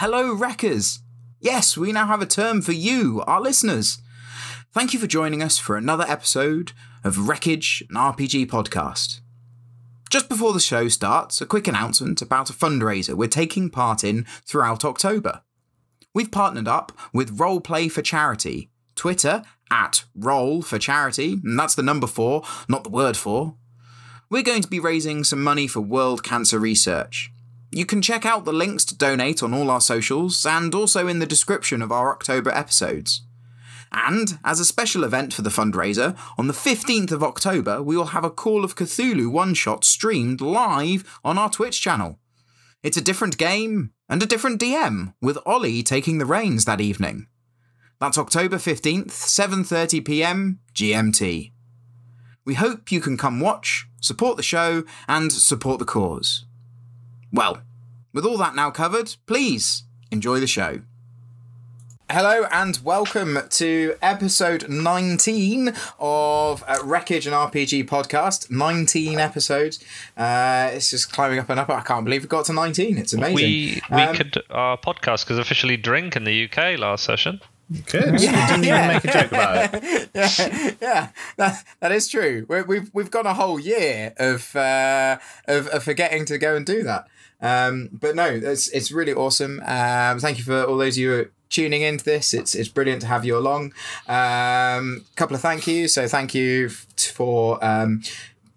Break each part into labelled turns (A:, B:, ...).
A: Hello, Wreckers! Yes, we now have a term for you, our listeners. Thank you for joining us for another episode of Wreckage, an RPG podcast. Just before the show starts, a quick announcement about a fundraiser we're taking part in throughout October. We've partnered up with Roleplay for Charity, Twitter at Roll for Charity, and that's the number four, not the word for. We're going to be raising some money for world cancer research. You can check out the links to donate on all our socials and also in the description of our October episodes. And as a special event for the fundraiser, on the 15th of October, we will have a Call of Cthulhu one shot streamed live on our Twitch channel. It's a different game and a different DM, with Ollie taking the reins that evening. That's October 15th, 7:30 p.m. GMT. We hope you can come watch, support the show, and support the cause. Well, with all that now covered, please enjoy the show. Hello and welcome to episode 19 of uh, Wreckage and RPG podcast. 19 episodes. Uh, it's just climbing up and up. I can't believe we got to 19. It's amazing.
B: We we
A: Um,
B: could our podcast could officially drink in the UK last session.
C: Good. You didn't even make a joke about it.
A: yeah, yeah, that, that is true. We're, we've we've gone a whole year of uh, of, of forgetting to go and do that. Um, but no, it's it's really awesome. Um, thank you for all those of you who tuning into this. It's it's brilliant to have you along. Um, couple of thank yous. So thank you for. Um,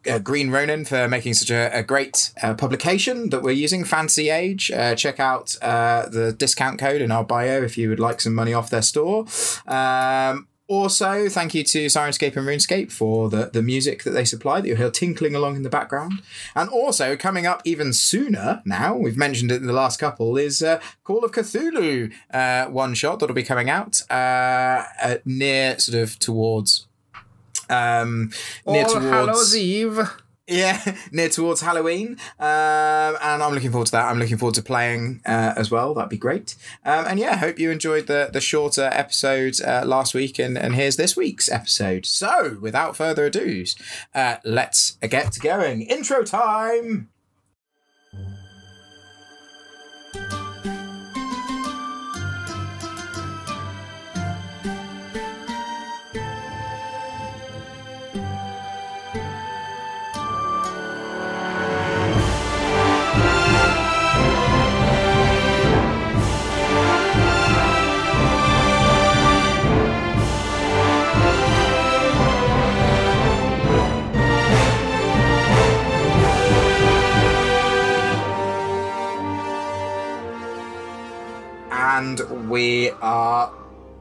A: uh, Green Ronin for making such a, a great uh, publication that we're using, Fantasy Age. Uh, check out uh, the discount code in our bio if you would like some money off their store. Um, also, thank you to Syrinscape and RuneScape for the, the music that they supply that you'll hear tinkling along in the background. And also, coming up even sooner now, we've mentioned it in the last couple, is uh, Call of Cthulhu uh, one shot that'll be coming out uh, near sort of towards. Um, near
C: All
A: towards
C: Hallows Eve.
A: Yeah, near towards Halloween, um, and I'm looking forward to that. I'm looking forward to playing uh, as well. That'd be great. Um, and yeah, hope you enjoyed the the shorter episode uh, last week, and and here's this week's episode. So, without further ado, uh, let's get going. Intro time. And we are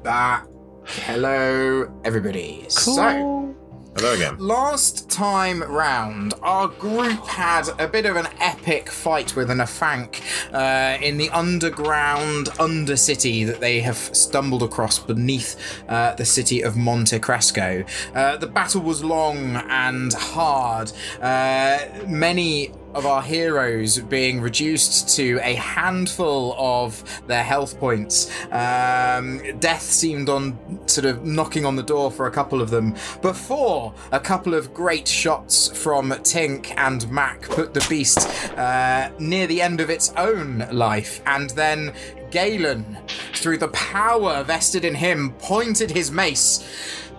A: back. Hello, everybody. So.
C: Hello again.
A: Last time round, our group had a bit of an epic fight with an Afanc uh, in the underground undercity that they have stumbled across beneath uh, the city of Monte Cresco. Uh, the battle was long and hard. Uh, many of our heroes being reduced to a handful of their health points. Um, death seemed on sort of knocking on the door for a couple of them before a couple of great shots from Tink and Mac put the beast uh, near the end of its own life, and then. Galen, through the power vested in him, pointed his mace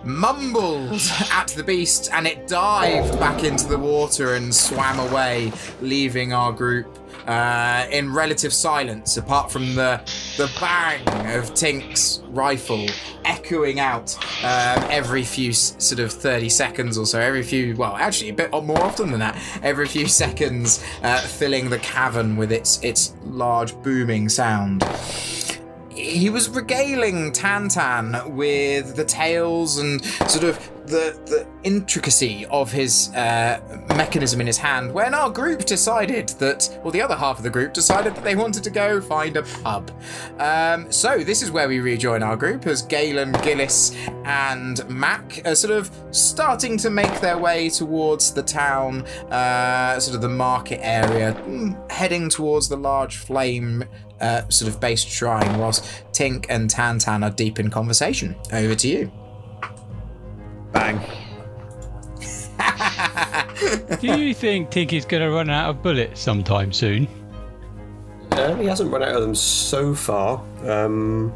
A: mumbled at the beast and it dived back into the water and swam away, leaving our group uh, in relative silence, apart from the the bang of Tink's rifle echoing out um, every few sort of 30 seconds or so. Every few, well, actually a bit more often than that. Every few seconds, uh, filling the cavern with its its large booming sound he was regaling Tantan with the tales and sort of the the intricacy of his uh, mechanism in his hand when our group decided that, well, the other half of the group decided that they wanted to go find a pub. Um, so this is where we rejoin our group as Galen, Gillis, and Mac are sort of starting to make their way towards the town, uh, sort of the market area, mm, heading towards the large flame uh, sort of based shrine, whilst Tink and Tantan are deep in conversation. Over to you.
C: Bang.
D: Do you think Tinky's going to run out of bullets sometime soon?
C: Uh,
D: he hasn't run out of them so far. Um,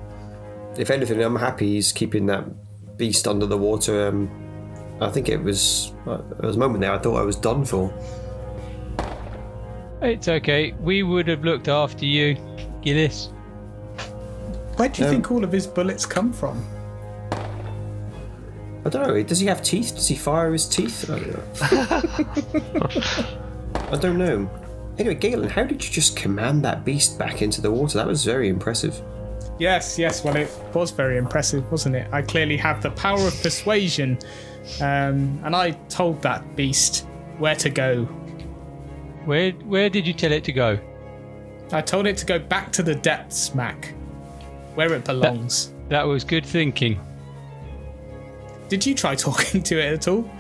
D: if anything, I'm happy he's keeping that beast under the water. Um, I think it was uh, there was a moment there I thought I was done for.
E: It's okay. We would have looked after you, Gillis.
F: Where do you
D: Um,
F: think all of his bullets come from?
D: I don't know. Does he have teeth? Does he fire his teeth? I don't know. I don't know. Anyway, Galen, how did you just command that beast back into the water? That was very impressive.
F: Yes, yes. Well, it was very impressive, wasn't it? I clearly have the power of persuasion, um, and I told that beast where to go.
E: Where where did you tell it to go?
F: I told it to go back to the depths, Mac, where it belongs.
E: That was good thinking.
F: Did you try talking to it at all?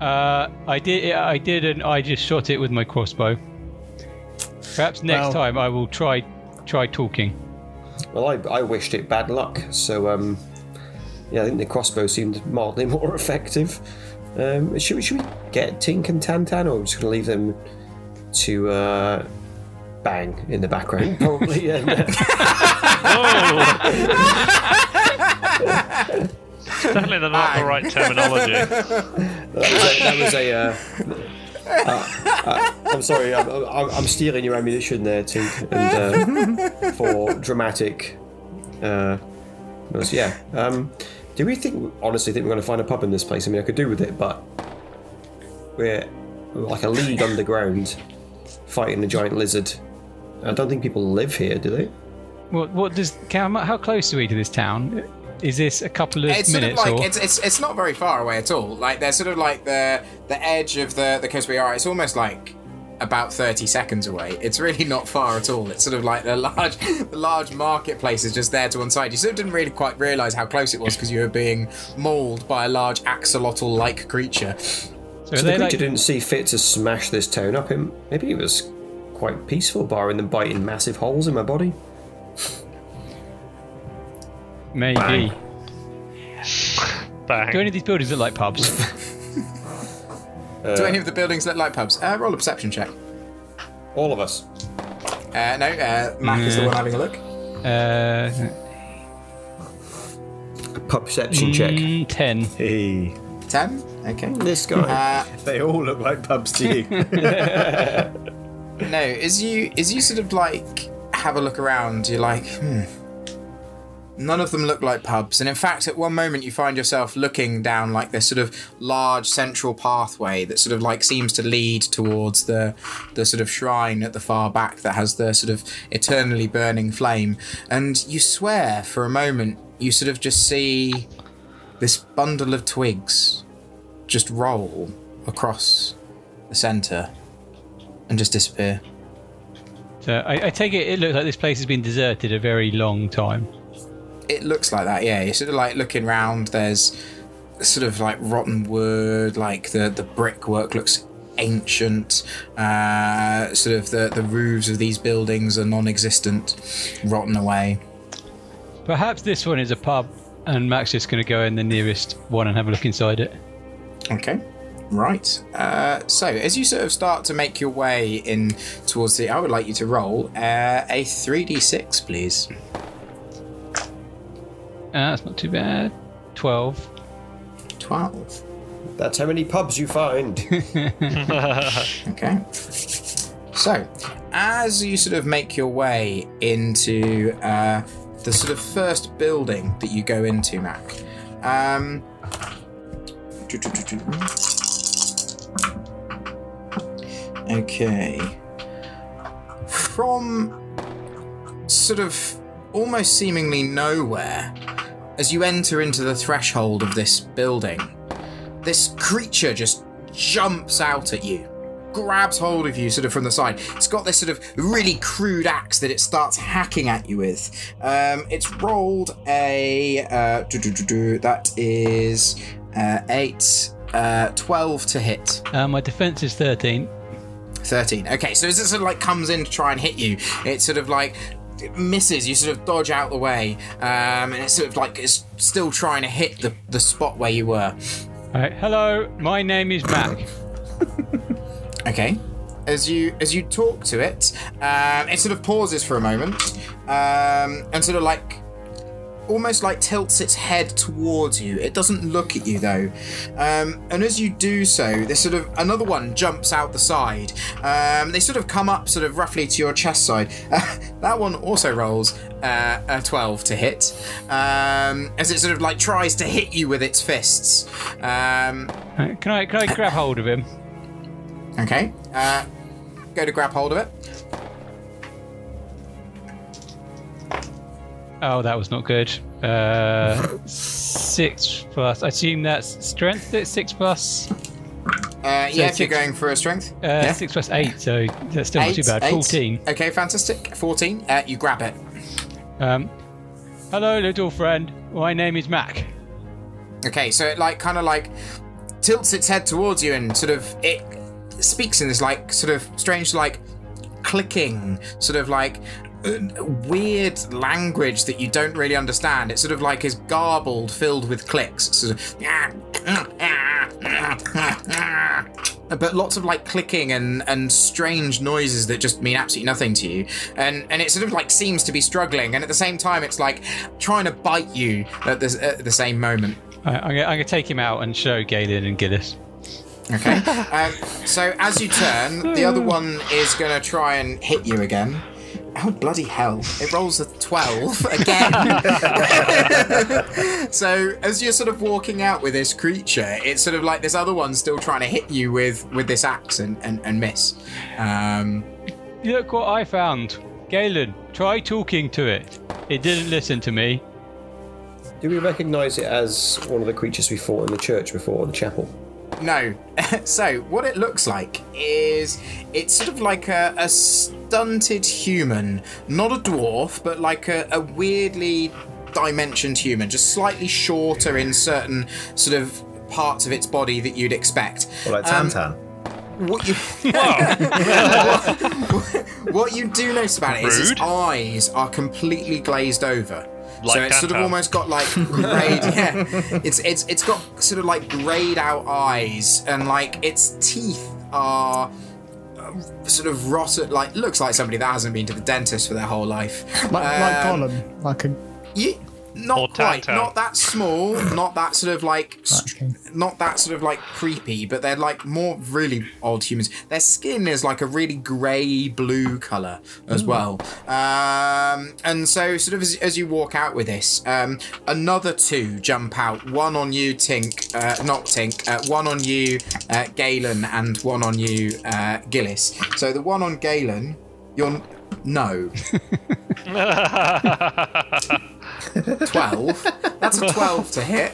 E: Uh, I did. I did, and I just shot it with my crossbow. Perhaps next
F: Well-
E: time I will try try talking.
D: Well, I, I wished it bad luck, so um, yeah, I think the crossbow seemed mildly more effective. Um, should, we, should we get Tink and Tantan, or are we just going to leave them to uh, bang in the background, probably? and, uh,
B: Definitely the- not the right terminology.
D: that was a. That was a uh, uh, uh, I'm sorry, I'm, I'm, I'm stealing your ammunition there, Tink, and uh, for dramatic. Uh, noise. yeah. Um, do we think, honestly, think we're going to find a pub in this place? I mean, I could do with it, but we're like a league underground fighting a giant lizard. I don't think people live here, do they?
E: What what does how, how close are we to this town? Is this a couple of
A: It's sort of
E: minutes
A: like
E: or?
A: it's, it's it's not very far away at all. Like they're sort of like the the edge of the the coast we are. It's almost like about 30 seconds away. It's really not far at all. It's sort of like the large the large marketplace is just there to one side. You sort of didn't really quite realise how close it was because you were being mauled by a large axolotl like creature.
E: so
D: So the creature
E: like,
D: didn't see fit to smash this town up. Him, maybe it was quite peaceful, barring them biting massive holes in my body.
E: maybe?
B: Bang.
E: Do any of these buildings look like pubs?
A: Do any of the buildings look like pubs? Uh, roll a perception check.
D: All of us.
A: Uh, no, uh, Mac is the one having a look.
E: uh,
D: A perception check.
E: mm, ten.
C: Hey,
A: 10? Okay.
D: This guy.
A: Uh,
C: they all look like pubs to you.
A: No, as you as you sort of like have a look around, you're like, hmm. None of them look like pubs, and in fact, at one moment you find yourself looking down like this sort of large central pathway that sort of like seems to lead towards the the sort of shrine at the far back that has the sort of eternally burning flame, and you swear for a moment you sort of just see this bundle of twigs just roll across the center and just disappear.
E: So I, I take it it looks like this place has been deserted a very long time.
A: It looks like that, yeah. You're sort of like looking round. There's sort of like rotten wood, like the the brickwork looks ancient. Uh, sort of the the roofs of these buildings are non-existent, rotten away.
E: Perhaps this one is a pub, and Mac's just going to go in the nearest one and have a look inside it.
A: Okay. Right. Uh, so as you sort of start to make your way in towards the, I would like you to roll uh, a three d six, please.
E: Uh, that's not too bad. Twelve.
A: Twelve.
D: That's how many pubs you find.
A: Okay. So, as you sort of make your way into uh, the sort of first building that you go into, Mac, um, okay, from sort of almost seemingly nowhere, as you enter into the threshold of this building, this creature just jumps out at you grabs hold of you sort of from the side. It's got this sort of really crude axe that it starts hacking at you with. Um, it's rolled a uh, that is uh, eight, uh, twelve to hit.
E: Uh, my defense is thirteen.
A: 13. Okay, so as it sort of like comes in to try and hit you, it sort of like misses. You sort of dodge out the way, um, and it's sort of like it's still trying to hit the, the spot where you were.
E: All right. Hello, my name is Mac.
A: Okay. as you as you talk to it, um, it sort of pauses for a moment um, and sort of like almost like tilts its head towards you. It doesn't look at you though. Um, and as you do so, this sort of another one jumps out the side. Um, they sort of come up sort of roughly to your chest side. Uh, that one also rolls uh, a 12 to hit um, as it sort of like tries to hit you with its fists. Um,
E: Uh, Can I can I grab hold of him?
A: okay. Uh, go to grab hold of it.
E: Oh, that was not good. Uh, six plus. I assume that's strength. It's six plus.
A: Uh, yeah, if you're going for a strength.
E: Uh,
A: yeah.
E: Six plus eight. So that's still not too bad.
A: eight.
E: Fourteen.
A: Okay, fantastic. 14. Uh, you grab it.
E: Um, hello, little friend. My name is Mac.
A: Okay, so it like kind of like tilts its head towards you and sort of it speaks in this like sort of strange like clicking sort of like weird language that you don't really understand. It sort of like is garbled, filled with clicks. Sort of, but lots of like clicking and and strange noises that just mean absolutely nothing to you. And and it sort of like seems to be struggling, and at the same time, it's like trying to bite you at the at the same moment.
E: I, I'm, gonna, I'm gonna take him out and show Galen and Gillis.
A: Okay. um, so as you turn, the other one is going to try and hit you again. Oh bloody hell! It rolls a twelve again. so as you're sort of walking out with this creature, it's sort of like this other one's still trying to hit you with with this axe and and, and miss. Um,
E: Look what I found. Galen, try talking to it. It didn't listen to me.
D: Do we recognise it as one of the creatures we fought in the church before, the chapel?
A: No. so what it looks like is it's sort of like a, a stunted human, not a dwarf, but like a, a weirdly dimensioned human, just slightly shorter in certain sort of parts of its body that you'd expect.
C: Well, like
A: Um,
C: Tantan.
A: What you what you do notice about it is its eyes are completely glazed over. So
B: Like
A: it's sort of almost got like grayed. yeah, it's it's it's got sort of like grayed out eyes, and like its teeth are uh, sort of rotted. Like looks like somebody that hasn't been to the dentist for their whole life.
F: Like, like
A: Um,
F: Gollum, like a
A: Ye- not
B: Or
A: quite,
B: Tantan.
A: not that small, not that sort of like, str-
F: Okay.
A: not that sort of like creepy, but they're like more really odd humans. Their skin is like a really grey blue color as well. Um, and so, sort of as, as you walk out with this, um, another two jump out. One on you, Tink, uh, not Tink. Uh, one on you, uh, Galen, and one on you, uh, Gillis. So the one on Galen, you're no. 12. That's a 12 to hit.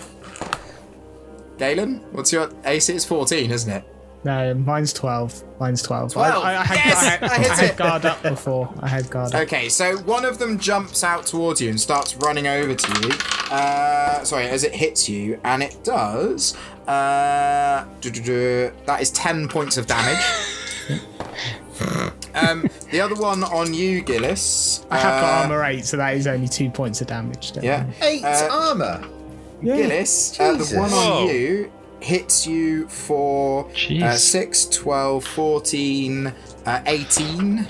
A: Galen, what's your AC? It's 14, isn't it?
F: no, mine's twelve. Mine's twelve.
A: 12,
F: I, I, I had,
A: yes,
F: I had,
A: I hit
F: I had
A: it.
F: guard up before. I had guard up.
A: Okay, so one of them jumps out towards you and starts running over to you. Uh, sorry, as it hits you, and it does. Uh, that is 10 points of damage. um, the other one on you, Gillis.
F: I have got
A: uh,
F: armor eight, so that is only two points of damage. don't
A: Yeah.
C: Eight
A: Uh,
C: armor.
A: Gillis, uh, the one on you hits you for uh,
B: Jeez.
A: 6, 12, 14, uh, 18.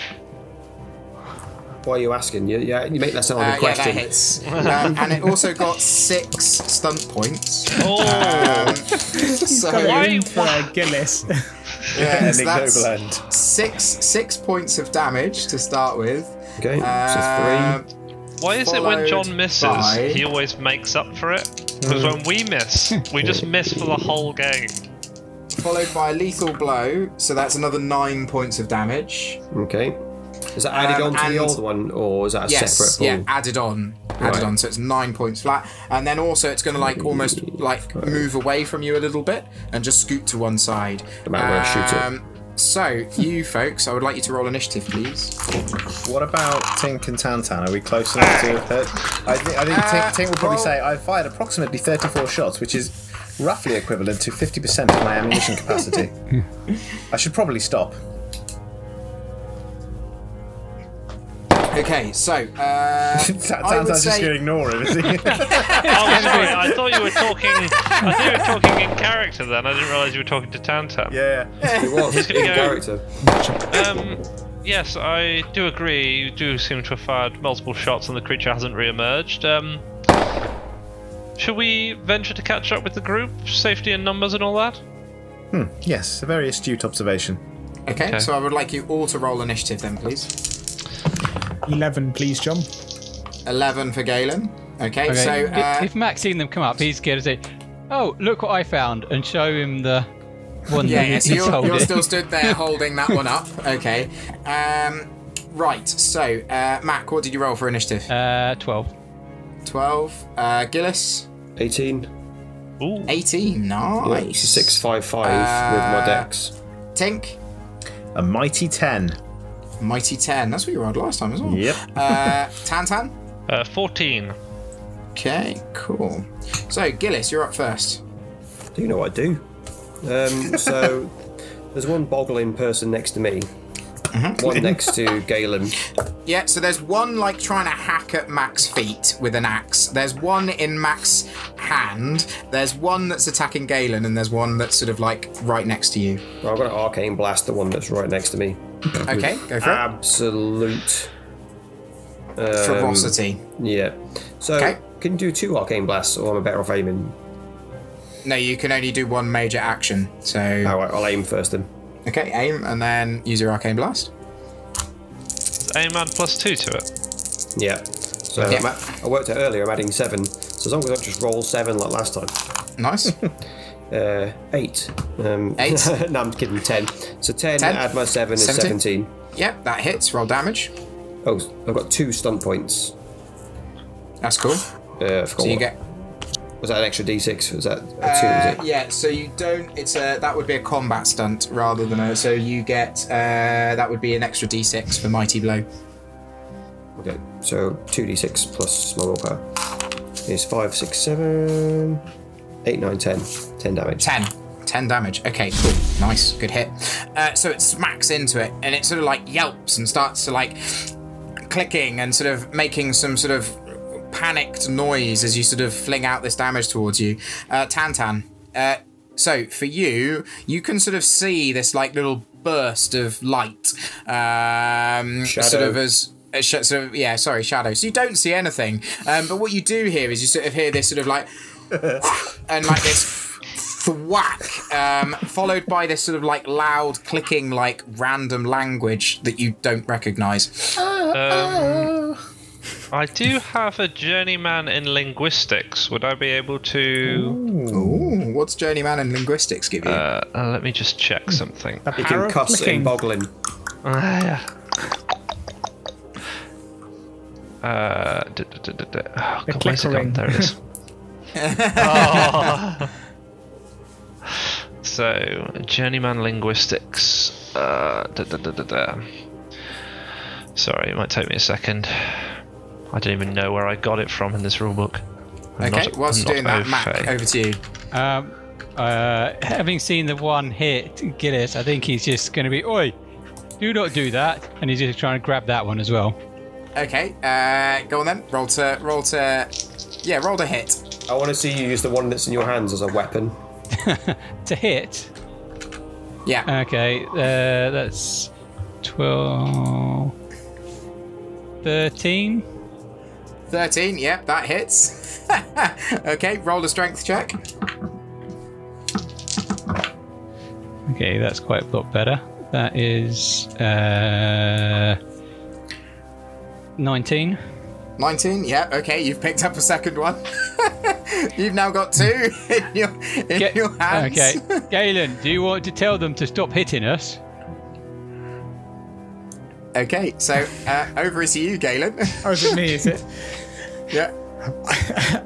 D: Why are you asking? You, yeah, you make that sound
A: Uh,
D: like a
A: yeah, that
D: question.
A: hits. um, and it also got 6 stunt points.
B: Oh,
A: Um, so,
F: Got
B: Why-
F: room for uh, Gillis.
A: yeah, so
C: An
A: that's
C: ignoble end.
A: six, six points of damage to start with.
D: Okay,
A: Uh,
D: so
B: why is it when John misses,
A: by-
B: he always makes up for it? Because when we miss, we just miss for the whole game.
A: followed by a lethal blow, so that's another 9 points of damage.
D: Okay. Is that added
A: Um,
D: on to the old one, or is that a
A: yes,
D: separate
A: yeah, added on, added
D: Right.
A: on. So it's nine points flat, and then also it's going to like almost like move away from you a little bit and just scoot to one side. Um,
D: No matter where I shoot it.
A: So you folks, I would like you to roll initiative, please.
C: What about Tink and Tantan? Are we close enough to hurt? I think, I think
A: Uh,
C: Tink, Tink will probably
A: well-
C: say I fired approximately 34 shots, which is roughly equivalent to 50% of my ammunition capacity. I should probably stop.
A: Okay, so uh, I would
C: Tantan's just
A: say
C: going to ignore him, is he?
B: Oh, sorry. I thought you were talking. I thought you were talking in character. Then I didn't realise you were talking to Tantan.
C: yeah.
D: It was
B: gonna
D: in
B: go-
D: character.
B: Um, yes, I do agree. You do seem to have fired multiple shots, and the creature hasn't re-emerged. Um, should we venture to catch up with the group? Safety and numbers and all that.
C: Yes, a very astute observation.
A: okay,
B: Okay.
A: so I would like you all to roll initiative then, please.
F: 11, please, John.
A: Eleven for Galen. Okay,
E: Okay.
A: so
E: if,
A: uh,
E: if Mac's seen them come up, he's going to say, "Oh, look what I found," and show him the one
A: yeah,
E: that
A: yeah, so you're,
E: holding.
A: you're still stood there holding that one up. Okay. Um, right. So uh, Mac, what did you roll for initiative?
E: Uh, twelve.
A: Twelve. Uh, Gillis.
D: 18.
B: Ooh.
A: 18.
D: Yeah,
A: Nice.
D: it's a 655 with my dex.
A: Tink.
C: A mighty 10.
A: Mighty 10. That's what you rolled last time as well.
C: Yep.
A: Uh, Tantan.
B: Uh, Fourteen.
A: Okay, cool. So, Gillis, you're up first.
D: Do you know what I do? Um, so there's one boggling person next to me, one next to Galen.
A: Yeah, so there's one like trying to hack at Mac's feet with an axe. There's one in Mac's hand. There's one that's attacking Galen, and there's one that's sort of like right next to you.
D: Well, I've got an arcane blast, the one that's right next to me.
A: Okay, go for it.
D: Absolute. Um,
A: Ferocity.
D: Yeah. So
A: Okay.
D: can you do two arcane blasts, or I'm I better off aiming?
A: No, you can only do one major action. So,
D: All right, I'll aim first then.
A: okay, aim and then use your arcane blast.
B: Aim add plus two to it.
D: Yeah. So
A: Yeah.
D: I'm at- I worked out earlier. I'm adding seven. So as long as I just roll seven like last time.
A: Nice.
D: Uh, eight. Um,
A: Eight.
D: no, I'm kidding. Ten. So ten,
A: Ten.
D: add my seven is
A: 17.
D: seventeen.
A: yep, that hits. Roll damage.
D: Oh, I've got two stunt points.
A: That's cool.
D: Uh, I forgot
A: So you
D: what-
A: get
D: Was that an extra d6? Was that a two?
A: Uh,
D: was it?
A: yeah, so you don't. It's a that would be a combat stunt rather than a. So you get uh, that would be an extra d6 for mighty blow.
D: Okay, so two d6 plus my willpower is five, six, seven, eight, nine, ten. Ten 10 damage.
A: 10. 10 damage. Okay, cool. Nice. Good hit. Uh, so it smacks into it and it sort of like yelps and starts to like clicking and sort of making some sort of panicked noise as you sort of fling out this damage towards you. Uh, Tantan. Uh, so for you, you can sort of see this like little burst of light. Um, sort of as. uh, sh- Sort of, yeah, sorry, shadow. So you don't see anything, um, but what you do hear is you sort of hear this sort of like and like this thwack, um, followed by this sort of like loud clicking, like random language that you don't recognize.
B: Um, I do have a journeyman in linguistics. Would I be able to?
A: Ooh, what's journeyman in linguistics give you?
B: Uh, uh, let me just check something.
D: You
F: Power
D: can
F: of
D: cuss
F: clicking.
D: in boggling.
B: Ah, yeah. Uh, d- d- d- d- d- oh, God, where's it gone? There it is. Oh. So, journeyman linguistics. Uh, da, da, da, da, da. Sorry, it might take me a second. I don't even know where I got it from in this rulebook. I'm
A: okay,
B: not-
A: whilst
B: I'm
A: you're doing that,
B: au
A: Mac, over to you.
E: Um, uh, having seen the one hit Gillis, I think he's just going to be, "Oi, do not do that," and he's just trying to grab that one as well.
A: Okay, uh, go on then. Roll to roll to yeah, roll to hit.
D: I want to see you use the one that's in your hands as a weapon.
E: To hit,
A: Yeah,
E: okay, uh, that's 12, 13.
A: thirteen. Yep, that hits. okay, roll a strength check.
E: Okay, that's quite a lot better. That is uh, 19.
A: 19, yeah, okay, you've picked up a second one. you've now got two in your, in
E: Get-
A: your hands.
E: Okay, Galen, do you want to tell them to stop hitting us?
A: Okay, so uh, over to you, Galen.
F: Oh, is it me? Is it?
A: yeah.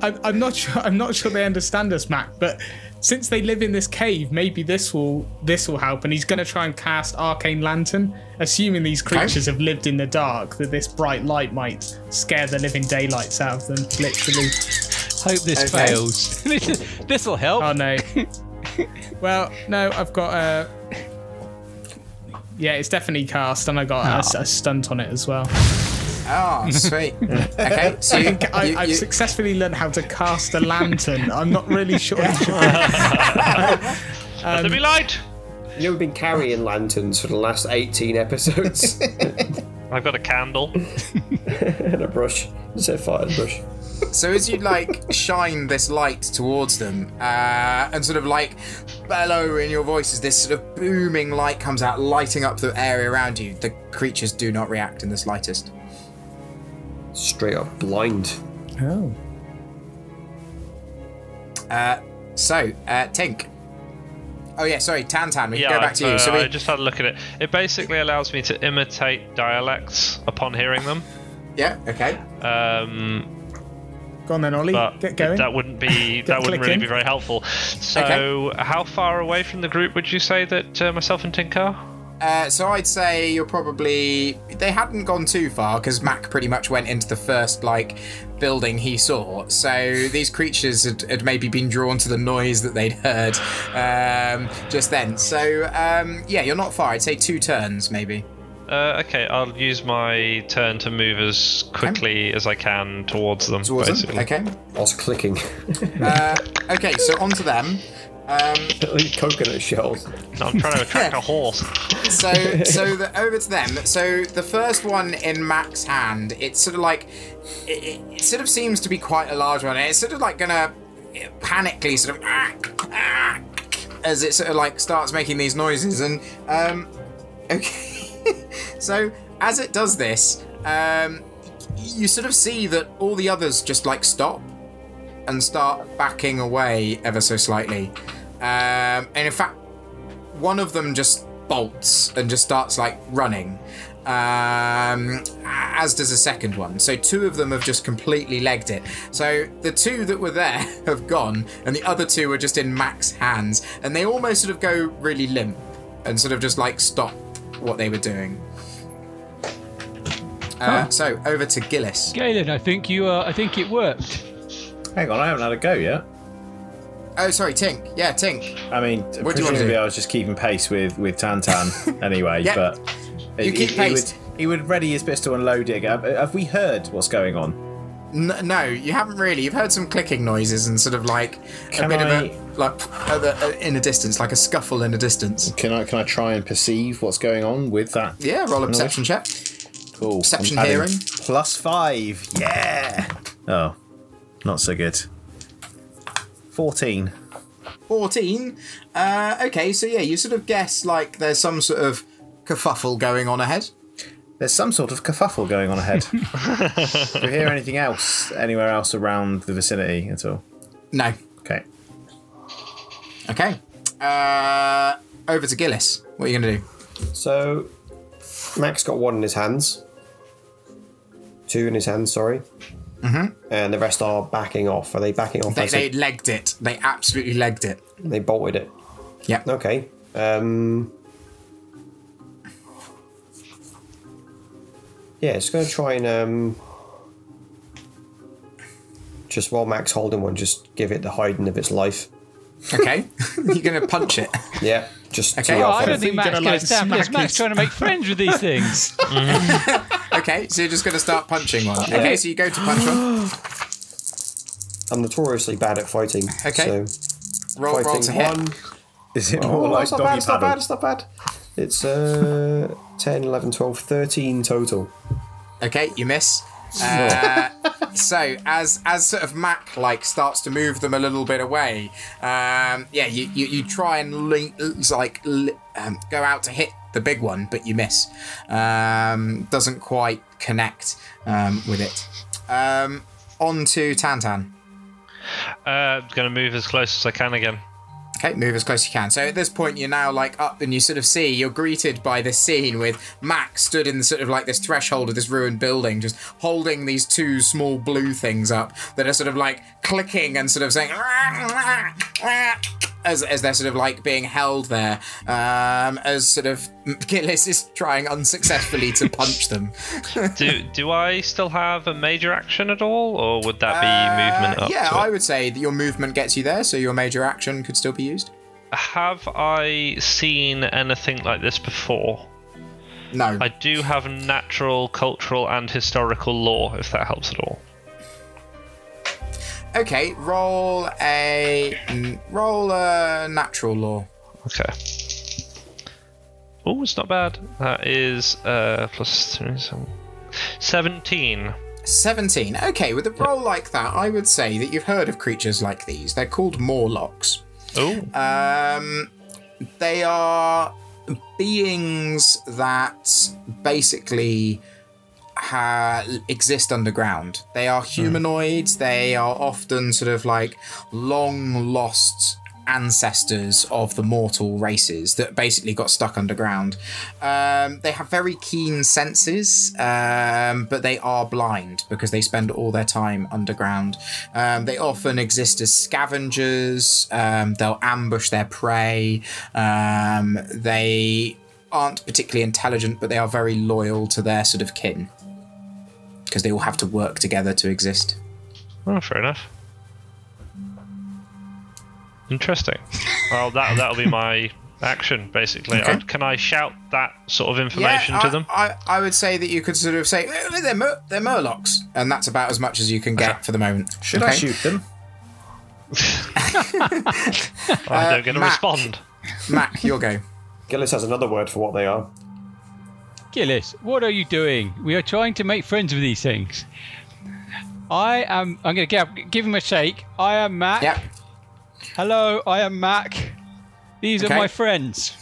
F: I, I'm not sure. I'm not sure they understand us, Mac. But since they live in this cave, maybe this will this will help. And he's going to try and cast arcane lantern, assuming these creatures have lived in the dark. That this bright light might scare the living daylights out of them. Literally.
E: Hope this
A: Okay.
E: fails. this will help.
F: Oh no. well, no, I've got Uh, yeah, it's definitely cast, and I got a, a stunt on it as well.
A: Oh, sweet. Okay, so
F: I
A: you,
F: think I,
A: you-
F: I've
A: you-
F: successfully learned how to cast a lantern. I'm not really sure.
B: Let there be light.
D: You know, we've been carrying lanterns for the last 18 episodes.
B: I've got a candle.
D: and a brush. Set fire brush.
A: So as you like shine this light towards them, uh, and sort of like bellow in your voices, this sort of booming light comes out, lighting up the area around you. The creatures do not react in the slightest.
D: Straight up blind.
F: oh.
A: So, uh, Tink. Oh yeah, sorry, Tantan. We can
B: Yeah,
A: go back to
B: I've,
A: you.
B: uh,
A: So we,
B: I just had a look at it. It basically allows me to imitate dialects upon hearing them.
A: yeah, okay.
B: Um,
F: Go on then, Ollie.
B: but
F: Get going.
B: that wouldn't be that wouldn't really
F: clicking.
B: be very helpful. So, how far away from the group would you say that uh, myself and Tink are?
A: Uh, so I'd say you're probably they hadn't gone too far because Mac pretty much went into the first like building he saw. So these creatures had, had maybe been drawn to the noise that they'd heard um, just then. So um, yeah, you're not far. I'd say two turns maybe.
B: Uh, okay, I'll use my turn to move as quickly as I can towards them.
A: Towards them.
B: basically.
A: Okay.
D: Whilst clicking.
A: Uh, okay. So onto them. Um,
D: Coconut shells.
B: No, I'm trying to attract a horse.
A: so so the, over to them. So the first one in mac's hand it's sort of like it, it, it sort of seems to be quite a large one. And it's sort of like gonna panically sort of "Ah, ah," as it sort of like starts making these noises. And um okay. So as it does this um you sort of see that all the others just like stop and start backing away ever so slightly um and in fact one of them just bolts and just starts like running um, as does a second one so two of them have just completely legged it so the two that were there have gone and the other two are just in mac's hands and they almost sort of go really limp and sort of just like stop what they were doing uh, so over to gillis
E: Galen, I think you. Uh, I think it worked.
C: Hang on, I haven't had a go yet.
A: Oh sorry tink yeah tink
C: I mean,
A: What do you wanna
C: presumably
A: do?
C: I was just keeping pace with with Tantan anyway,
A: Yeah.
C: but
A: You
C: he,
A: keep
C: he
A: pace.
C: would, he would ready his pistol and load it. Have, have we heard what's going on?
A: No, you haven't really. You've heard some clicking noises and sort of like a bit
C: I-
A: of a like uh, in a distance, like a scuffle in a distance.
C: Can I can I try and perceive what's going on with that?
A: Yeah, roll a perception check.
C: Cool.
A: Perception, hearing.
C: Plus five. Yeah. Oh, not so good. Fourteen.
A: 14. Uh, okay, so yeah, you sort of guess like there's some sort of kerfuffle going on ahead.
C: There's some sort of kerfuffle going on ahead. Do you hear anything else anywhere else around the vicinity at all?
A: No.
C: Okay.
A: Okay. Uh, over to Gillis. What are you going to do?
D: So, Mac's got one in his hands. Two in his hands, sorry. Mm-hmm. And the rest are backing off. Are they backing off?
A: They, they legged it. They absolutely legged it.
D: they bolted it.
A: Yeah.
D: Okay. Um, yeah, it's going to try and um, just while Mac's holding one, just give it the hiding of its life.
A: Okay. You're going to punch it.
D: Yeah, just
A: Okay.
D: tee
A: Oh,
E: Oh,
D: off
E: I don't think
F: You're
E: Max
F: gonna, like,
E: stand this.
F: smack
E: Max trying to make friends with these things.
A: Okay, so you're just going to start punching one. Okay, so you go to punch one.
D: I'm notoriously bad at fighting.
A: Okay.
D: So
A: Roll, roll
D: fighting
A: to hit.
D: one.
C: Is it
D: Oh,
C: like
D: it's not bad, it's not bad, it's not bad. It's uh, 10, 11, 12, 13 total.
A: Okay, you miss. Uh, so as as sort of Mac like starts to move them a little bit away, um, yeah, you, you, you try and link, like li- um, go out to hit the big one, but you miss. Um, doesn't quite connect um, with it. Um, on to Tantan.
B: Uh, gonna move as close as I can again.
A: Okay, move as close as you can. So at this point, you're now like up, and you sort of see you're greeted by this scene with Max stood in the sort of like this threshold of this ruined building, just holding these two small blue things up that are sort of like clicking and sort of saying as, as they're sort of like being held there. Um, as sort of Gillis is trying unsuccessfully to punch them.
B: Do do I still have a major action at all, or would that be movement
A: Uh,
B: up?
A: yeah? I would say that your movement gets you there, so your major action could still be used.
B: Have I seen anything like this before?
A: No.
B: I do have natural, cultural, and historical lore, if that helps at all.
A: Okay, roll a mm, roll a natural lore.
B: Okay. Oh, it's not bad. That is uh, plus three, so 17.
A: 17. Okay, with a roll like that, I would say that you've heard of creatures like these. They're called Morlocks.
B: Oh,
A: Um, they are beings that basically ha- exist underground. They are humanoids. They are often sort of like long lost ancestors of the mortal races that basically got stuck underground. Um, they have very keen senses, um, but they are blind because they spend all their time underground. Um, they often exist as scavengers. Um, they'll ambush their prey. Um, they aren't particularly intelligent, but they are very loyal to their sort of kin because they all have to work together to exist.
B: oh, fair enough. Interesting. Well, that that'll be my action basically.
A: Okay.
B: Uh, Can I shout that sort of information
A: Yeah,
B: to
A: I,
B: them?
A: I, I would say that you could sort of say "Eh, they're Mur- they're Murlocs, and that's about as much as you can get for the moment.
C: Should I shoot them?
B: I don't get a
A: Mac.
B: respond.
A: Mac, your go.
D: Gillis has another word for what they are.
E: Gillis, what are you doing? We are trying to make friends with these things. I am. I'm going to give, give him a shake. I am Mac.
A: Yep.
E: Hello, I am Mac. These
A: Okay.
E: are my friends.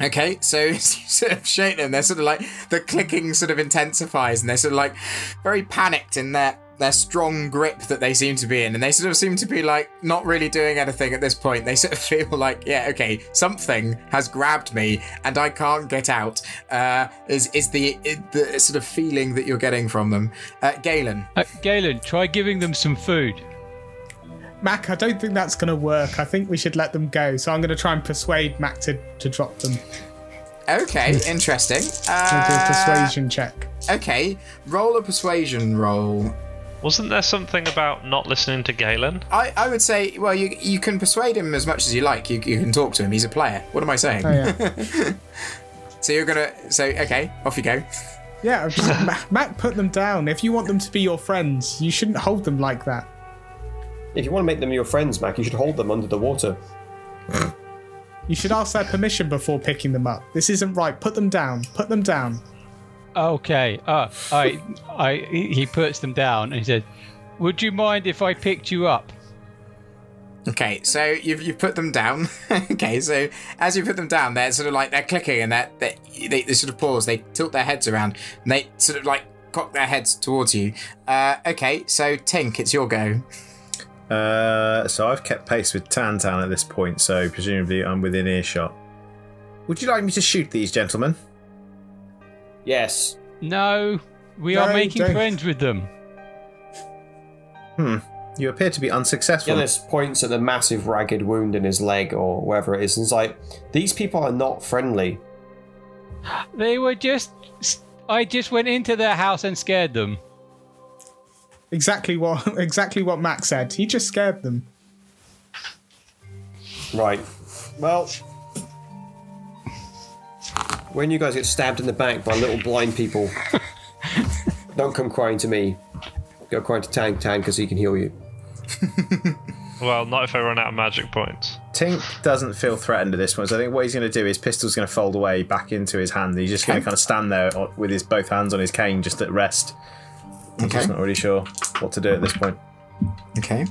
A: Okay, so you sort of shake them. They're sort of like the clicking sort of intensifies, and they're sort of like very panicked in their their strong grip that they seem to be in, and they sort of seem to be like not really doing anything at this point. They sort of feel like, yeah, okay, something has grabbed me, and I can't get out. Uh, is is the the sort of feeling that you're getting from them, uh, Galen?
E: Uh, Galen, try giving them some food.
F: Mac, I don't think that's going to work. I think we should let them go. So I'm going to try and persuade Mac to, to drop them.
A: Okay, interesting.
F: I'll do a
A: Uh,
F: persuasion check.
A: okay, roll a persuasion roll.
B: Wasn't there something about not listening to Galen?
A: I, I would say, well, you you can persuade him as much as you like. You, you can talk to him. He's a player. What am I saying?
F: Oh, yeah.
A: So you're gonna so okay, off you go.
F: Yeah, I'm just, Ma- Mac, put them down. If you want them to be your friends, you shouldn't hold them like that.
D: If you want to make them your friends, Mac, you should hold them under the water.
F: You should ask their permission before picking them up. This isn't right. Put them down. Put them down.
E: Okay. Uh, I, I, he he puts them down and he said, "Would you mind if I picked you up?"
A: Okay, so you've you've put them down. okay, so as you put them down, they're sort of like they're clicking and they're, they they they sort of pause. They tilt their heads around and they sort of like cock their heads towards you. Uh, okay, so Tink, it's your go.
C: Uh, so I've kept pace with Tantan at this point, so presumably I'm within earshot. Would you like me to shoot these gentlemen?
D: Yes.
E: No, we are making
F: don't.
E: friends with them. Hmm.
C: You appear to be unsuccessful.
D: Gillis points at the massive ragged wound in his leg or wherever it is and is like, these people are not friendly.
E: They were just. I just went into their house and scared them.
F: Exactly what exactly what Mac said. He just scared them.
D: Right. Well, when you guys get stabbed in the back by little blind people, don't come crying to me. Go crying to Tang Tang because he can heal you.
B: Well, not if I run out of magic points.
C: Tink doesn't feel threatened at this point, so I think what he's going to do is pistol's going to fold away back into his hand. He's just going to kind of stand there with his both hands on his cane, just at rest. He's
A: Okay.
C: just not really sure what to do at this point.
A: Okay.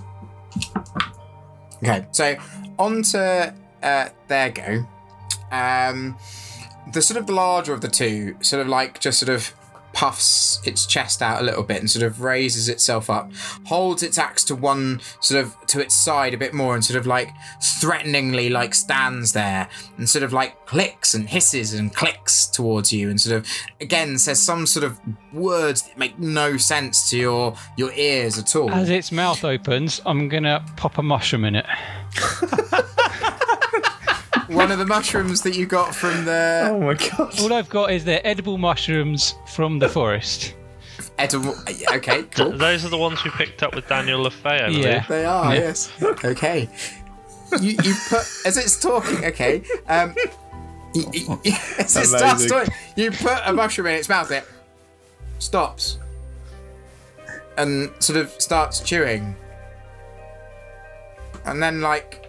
A: Okay, so on to uh, their go. Um, the sort of larger of the two, sort of like just sort of puffs its chest out a little bit and sort of raises itself up, holds its axe to one sort of to its side a bit more, and sort of like threateningly like stands there and sort of like clicks and hisses and clicks towards you, and sort of again says some sort of words that make no sense to your your ears at all.
E: As its mouth opens, I'm gonna pop a mushroom in it.
A: one of the mushrooms that you got from the
C: Oh my god.
E: All I've got is the edible mushrooms from the forest.
A: edible. Okay, cool.
B: Those are the ones we picked up with Daniel LaFay, I believe.
E: Yeah.
A: They are
E: Yeah.
A: yes. Okay. You you put as it's talking. Okay. Um, You, you- as it starts
C: Amazing.
A: to, you put a mushroom in its mouth, it stops and sort of starts chewing, and then like,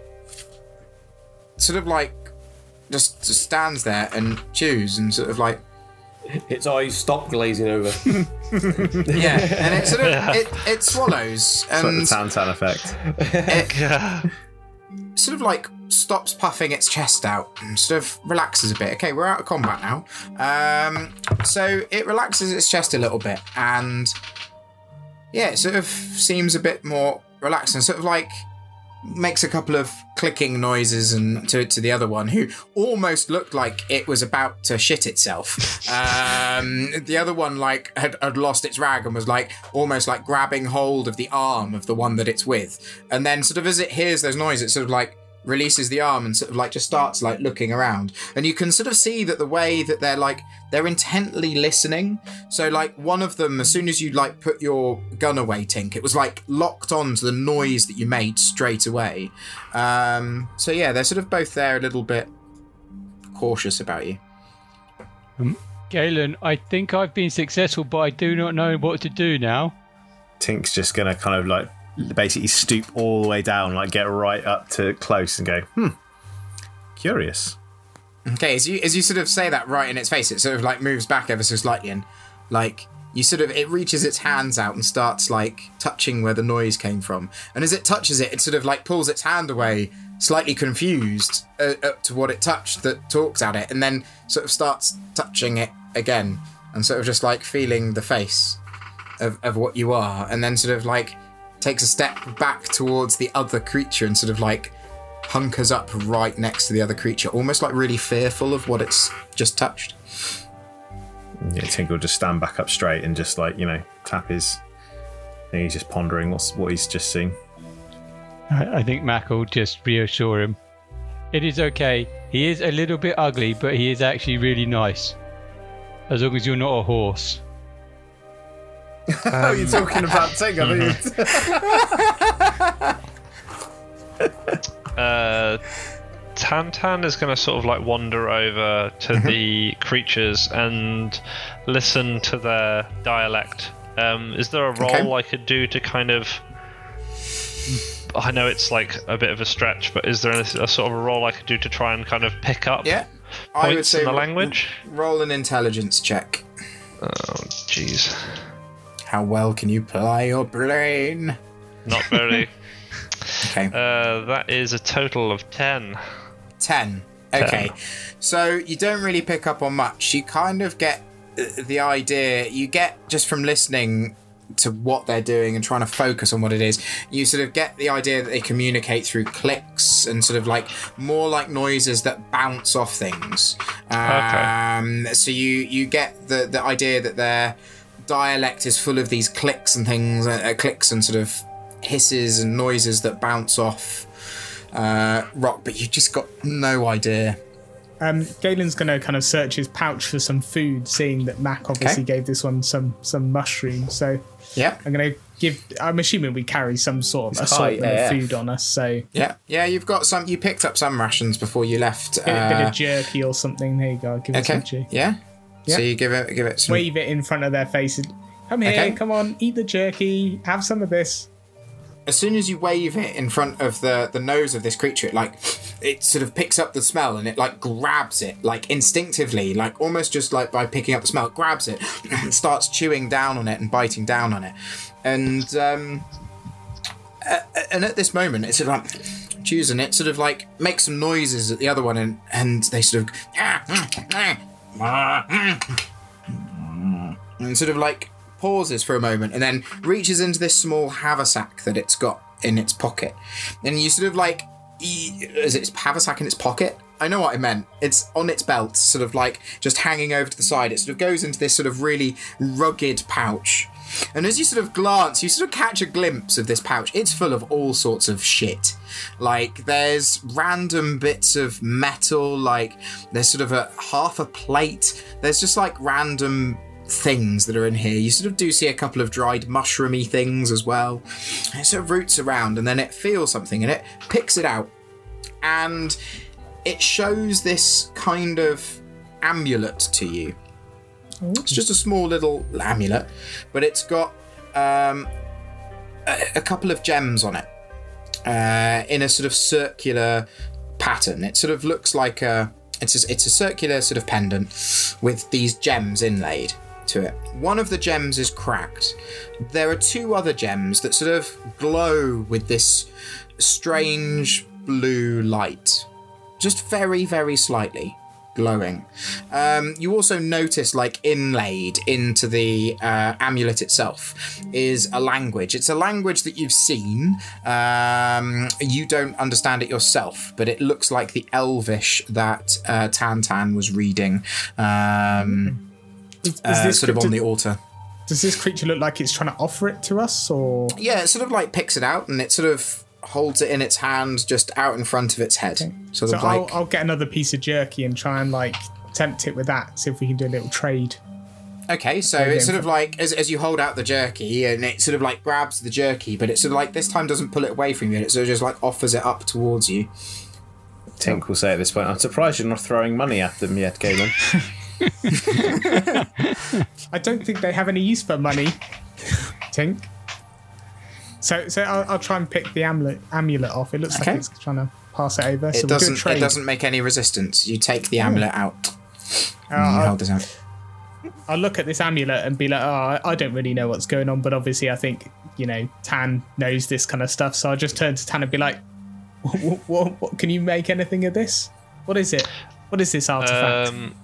A: sort of like, just, just stands there and chews and sort of like,
D: Its eyes stop glazing over.
A: yeah, and it sort of it, it swallows
C: It's like the
A: and
C: Tantan effect.
A: sort of like stops puffing its chest out and sort of relaxes a bit. Okay, we're out of combat now. Um, so it relaxes its chest a little bit and yeah, it sort of seems a bit more relaxed and sort of like makes a couple of clicking noises and to, to the other one who almost looked like it was about to shit itself. Um, the other one like had, had lost its rag and was like almost like grabbing hold of the arm of the one that it's with. And then sort of as it hears those noises it sort of like releases the arm and sort of like just starts like looking around. And you can sort of see that the way that they're like they're intently listening. So like one of them as soon as you like put your gun away tink it was like locked on to the noise that you made straight away. Um so yeah they're sort of both there a little bit cautious about you.
E: Galen, I think I've been successful, but I do not know what to do now.
C: Tink's just gonna kind of like basically stoop all the way down, like get right up to close and go, hmm, curious.
A: Okay, as you as you sort of say that right in its face, it sort of like moves back ever so slightly, and like you sort of it reaches its hands out and starts like touching where the noise came from. And as it touches it, it sort of like pulls its hand away, slightly confused uh, up to what it touched that talks at it, and then sort of starts touching it again, and sort of just like feeling the face of, of what you are, and then sort of like takes a step back towards the other creature and sort of like hunkers up right next to the other creature, almost like really fearful of what it's just touched.
C: Yeah, Tink will just stand back up straight and just like you know tap his. And he's just pondering what's what he's just seen.
E: I, I think Mac will just reassure him. It is okay. He is a little bit ugly, but he is actually really nice. As long as you're not a horse.
C: Oh, you're talking about Tink? I think.
B: Uh, Tantan is going to sort of like wander over to the creatures and listen to their dialect. Um, is there a role
A: Okay.
B: I could do to kind of? I know it's like a bit of a stretch, but is there a, a sort of a role I could do to try and kind of pick up
A: Yeah, I would
B: points
A: say
B: in the language?
A: roll an intelligence check.
B: Oh, jeez,
A: How well can you ply your brain?
B: not very.
A: Okay,
B: uh, that is a total of ten.
A: 10. Okay, so you don't really pick up on much. You kind of get uh, the idea, you get just from listening to what they're doing and trying to focus on what it is, you sort of get the idea that they communicate through clicks and sort of like more like noises that bounce off things. Um, So you you get the the idea that their dialect is full of these clicks and things, uh, uh, clicks and sort of hisses and noises that bounce off uh, rock, but you just got no idea.
F: Um, Galen's gonna kind of search his pouch for some food, seeing that Mac obviously
A: Okay.
F: gave this one some some mushrooms. So
A: Yeah,
F: I'm gonna give. I'm assuming we carry some sort of
D: It's
F: assortment
D: high
F: of
D: AF.
F: food on us. So
A: yeah, yeah. You've got some. You picked up some rations before you left.
F: a bit, bit
A: uh,
F: of jerky or something. There you go. I'll give it
A: okay.
F: some jerky.
A: Yeah. So you give it give it some.
F: Wave it in front of their faces. Come here,
A: Okay.
F: come on, eat the jerky. Have some of this.
A: as soon as you wave it in front of the the nose of this creature, it like it sort of picks up the smell and it like grabs it like instinctively, like almost just like by picking up the smell, it grabs it and starts chewing down on it and biting down on it, and um, and at this moment, it sort of like chews and it sort of like makes some noises at the other one and and they sort of Mm. and sort of like pauses for a moment and then reaches into this small haversack that it's got in its pocket. And you sort of like, is it haversack in its pocket? I know what I meant. It's on its belt, sort of like just hanging over to the side. It sort of goes into this sort of really rugged pouch. And as you sort of glance, you sort of catch a glimpse of this pouch. It's full of all sorts of shit. Like there's random bits of metal, like there's sort of a half a plate. There's just like random things that are in here. You sort of do see a couple of dried mushroomy things as well. It sort of roots around and then it feels something and it picks it out. And it shows this kind of amulet to you. It's just a small little amulet, but it's got um, a, a couple of gems on it uh, in a sort of circular pattern. It sort of looks like a it's a, it's a circular sort of pendant with these gems inlaid to it. One of the gems is cracked. There are two other gems that sort of glow with this strange blue light, just very very slightly glowing. Um, you also notice, like inlaid into the uh, amulet itself, is a language. It's a language that you've seen. Um, you don't understand it yourself, but it looks like the Elvish that uh, Tantan was reading, um,
F: Is
A: uh,
F: this
A: sort of on the altar.
F: Does this creature look like it's trying to offer it to us, or
A: Yeah, it sort of like picks it out and it sort of holds it in its hand, just out in front of its head. Sort
F: so
A: of
F: I'll,
A: like
F: I'll get another piece of jerky and try and like tempt it with that. See if we can do a little trade.
A: Okay, so it's sort of like as, as you hold out the jerky, and it sort of like grabs the jerky, but it sort of like this time doesn't pull it away from you. It sort of just like offers it up towards you.
C: Tink will say at this point, I'm surprised you're not throwing money at them yet, Galen.
F: I don't think they have any use for money. Tink. So, so I'll, I'll try and pick the amulet amulet off. It looks
A: Okay.
F: like it's trying to pass it over.
A: It
F: so we'll do
A: doesn't. It doesn't make any resistance. You take the amulet out.
F: Uh,
A: you
F: I'll,
A: hold this out.
F: I'll look at this amulet and be like, oh, I- I don't really know what's going on, but obviously I think you know Tan knows this kind of stuff. So I'll just turn to Tan and be like, what, what, what can you make anything of this? What is it? What is this artifact?
B: Um,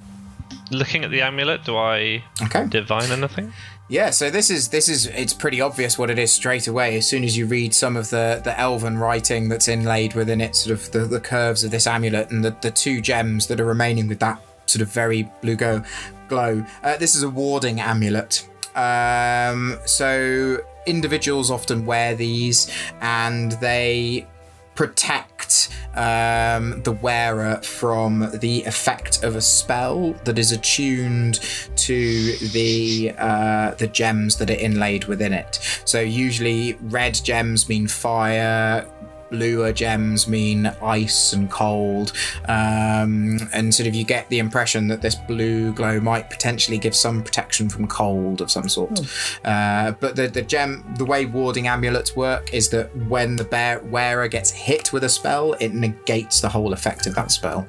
B: looking at the amulet, do I
A: Okay.
B: divine anything?
A: Yeah, so this is this is it's pretty obvious what it is straight away as soon as you read some of the the elven writing that's inlaid within it, sort of the, the curves of this amulet and the, the two gems that are remaining with that sort of very blue go glow. Uh, this is a warding amulet. Um, so individuals often wear these and they protect um, the wearer from the effect of a spell that is attuned to the uh, the gems that are inlaid within it. So usually red gems mean fire. Bluer gems mean ice and cold, um, and sort of you get the impression that this blue glow might potentially give some protection from cold of some sort. Uh, but the the gem, the way warding amulets work is that when the bear, wearer gets hit with a spell, it negates the whole effect of that spell.